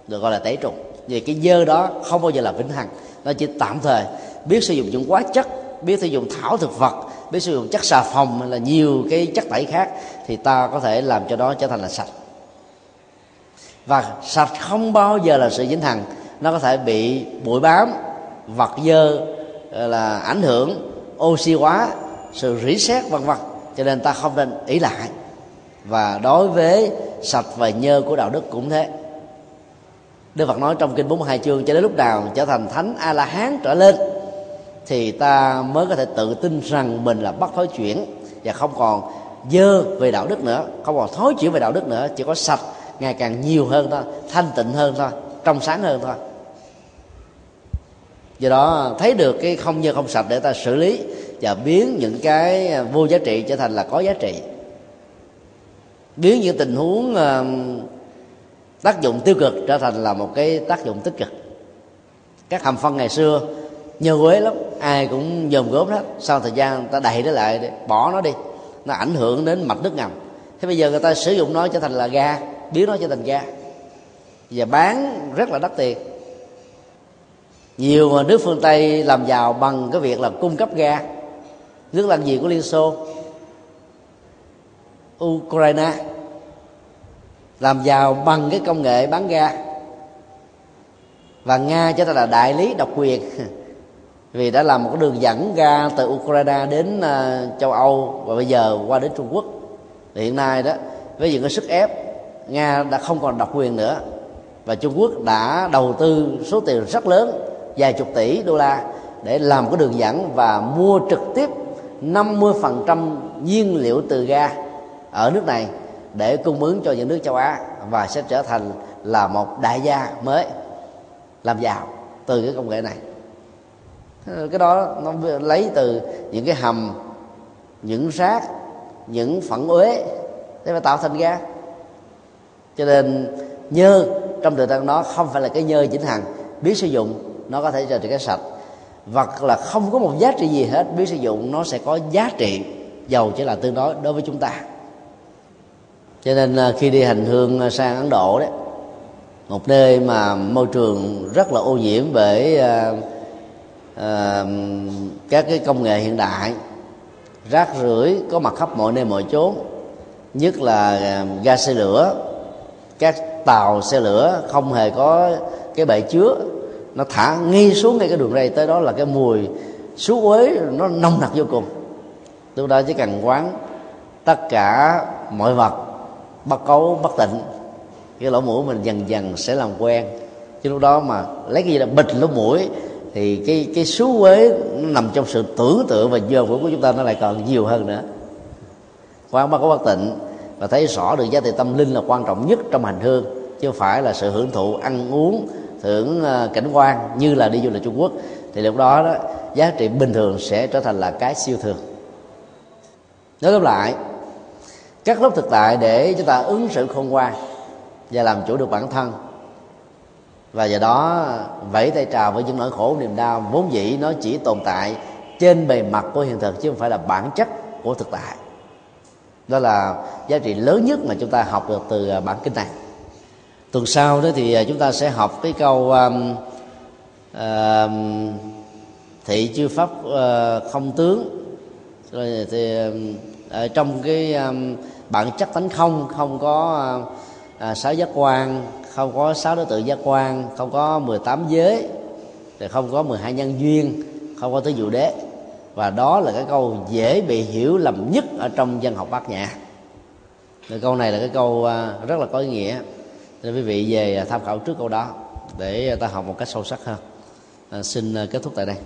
được gọi là tẩy trùng. Vì cái dơ đó không bao giờ là vĩnh hằng, nó chỉ tạm thời. Biết sử dụng những hóa chất, biết sử dụng thảo thực vật, biết sử dụng chất xà phòng hay là nhiều cái chất tẩy khác thì ta có thể làm cho nó trở thành là sạch. Và sạch không bao giờ là sự vĩnh hằng, nó có thể bị bụi bám, vật dơ ờ, là ảnh hưởng oxy hóa, sự rỉ sét vân vân. Cho nên ta không nên ý lại. Và đối với sạch và nhơ của đạo đức cũng thế. Đức Phật nói trong kinh 42 chương, cho đến lúc nào trở thành thánh A La Hán trở lên, thì ta mới có thể tự tin rằng mình là bắt thối chuyển và không còn dơ về đạo đức nữa, không còn thối chuyển về đạo đức nữa, chỉ có sạch ngày càng nhiều hơn thôi, thanh tịnh hơn thôi, trong sáng hơn thôi do đó, thấy được cái không như không sạch để ta xử lý và biến những cái à, vô giá trị trở thành là có giá trị. Biến những tình huống à, tác dụng tiêu cực trở thành là một cái tác dụng tích cực. Các hầm phân ngày xưa nhờ quế lắm, ai cũng dòm gốm hết. Sau thời gian ta đẩy nó lại để bỏ nó đi, nó ảnh hưởng đến mạch nước ngầm. Thế bây giờ người ta sử dụng nó trở thành là ga, biến nó trở thành ga và bán rất là đắt tiền nhiều nước phương tây làm giàu bằng cái việc là cung cấp ga. Nước láng giềng của liên xô. Ukraine làm giàu bằng cái công nghệ bán ga. Và nga cho ta là đại lý độc quyền. [LAUGHS] Vì đã làm một cái đường dẫn ga từ Ukraine đến uh, châu Âu và bây giờ qua đến Trung Quốc. Thì hiện nay đó với những cái sức ép Nga đã không còn độc quyền nữa. Và Trung Quốc đã đầu tư số tiền rất lớn vài chục tỷ đô la để làm cái đường dẫn và mua trực tiếp 50% nhiên liệu từ ga ở nước này để cung ứng cho những nước châu Á và sẽ trở thành là một đại gia mới làm giàu từ cái công nghệ này. Cái đó nó lấy từ những cái hầm, những rác, những phận uế để mà tạo thành ga. Cho nên nhơ, trong thời gian đó không phải là cái nhơ chỉnh hằng, biết sử dụng nó có thể trở thành cái sạch. Hoặc là không có một giá trị gì hết. Biết sử dụng nó sẽ có giá trị. Giàu chỉ là tương đối đối với chúng ta. Cho nên à, khi đi hành hương à, sang ấn độ đấy một nơi mà môi trường rất là ô nhiễm bởi uh, uh, các cái công nghệ hiện đại rác rưởi có mặt khắp mọi nơi mọi chốn nhất là uh, ga xe lửa. Các tàu xe lửa không hề có cái bệ chứa nó thả ngay xuống ngay cái đường ray, tới đó là cái mùi xú uế, nó nồng nặc vô cùng. Lúc đó chỉ cần quán tất cả mọi vật, bắt cấu bất tịnh. Cái lỗ mũi mình dần dần sẽ làm quen. Chứ lúc đó mà lấy cái gì là bịch lỗ mũi, thì cái cái xú quế nó nằm trong sự tưởng tượng và dơ của chúng ta nó lại còn nhiều hơn nữa. Quán bắt cấu bất tịnh và thấy rõ được giá trị tâm linh là quan trọng nhất trong hành hương, chứ không phải là sự hưởng thụ ăn uống thưởng ờ, cảnh quan như là đi du lịch Trung Quốc, thì lúc đó đó, giá trị bình thường sẽ trở thành là cái siêu thường. Nói tóm lại, các lớp thực tại để chúng ta ứng xử khôn ngoan và làm chủ được bản thân, và do đó, vẫy tay chào với những nỗi khổ niềm đau vốn dĩ nó chỉ tồn tại trên bề mặt của hiện thực chứ không phải là bản chất của thực tại. Đó là giá trị lớn nhất mà chúng ta học được từ ờ, bản kinh này tuần sau đó thì à, chúng ta sẽ học cái câu um, uh, thị chư pháp uh, không tướng. Rồi thì uh, trong cái um, bản chất tánh không không có uh, sáu giác quan không có sáu đối tượng giác quan không có 18 giới thì không có 12 nhân duyên không có tứ dụ đế. Và đó là cái câu dễ bị hiểu lầm nhất ở trong dân học bát nhã. Cái câu này là cái câu ờ, rất là có ý nghĩa nên quý vị về à, tham khảo trước câu đó để à, ta học một cách sâu sắc hơn. À, xin à, kết thúc tại đây.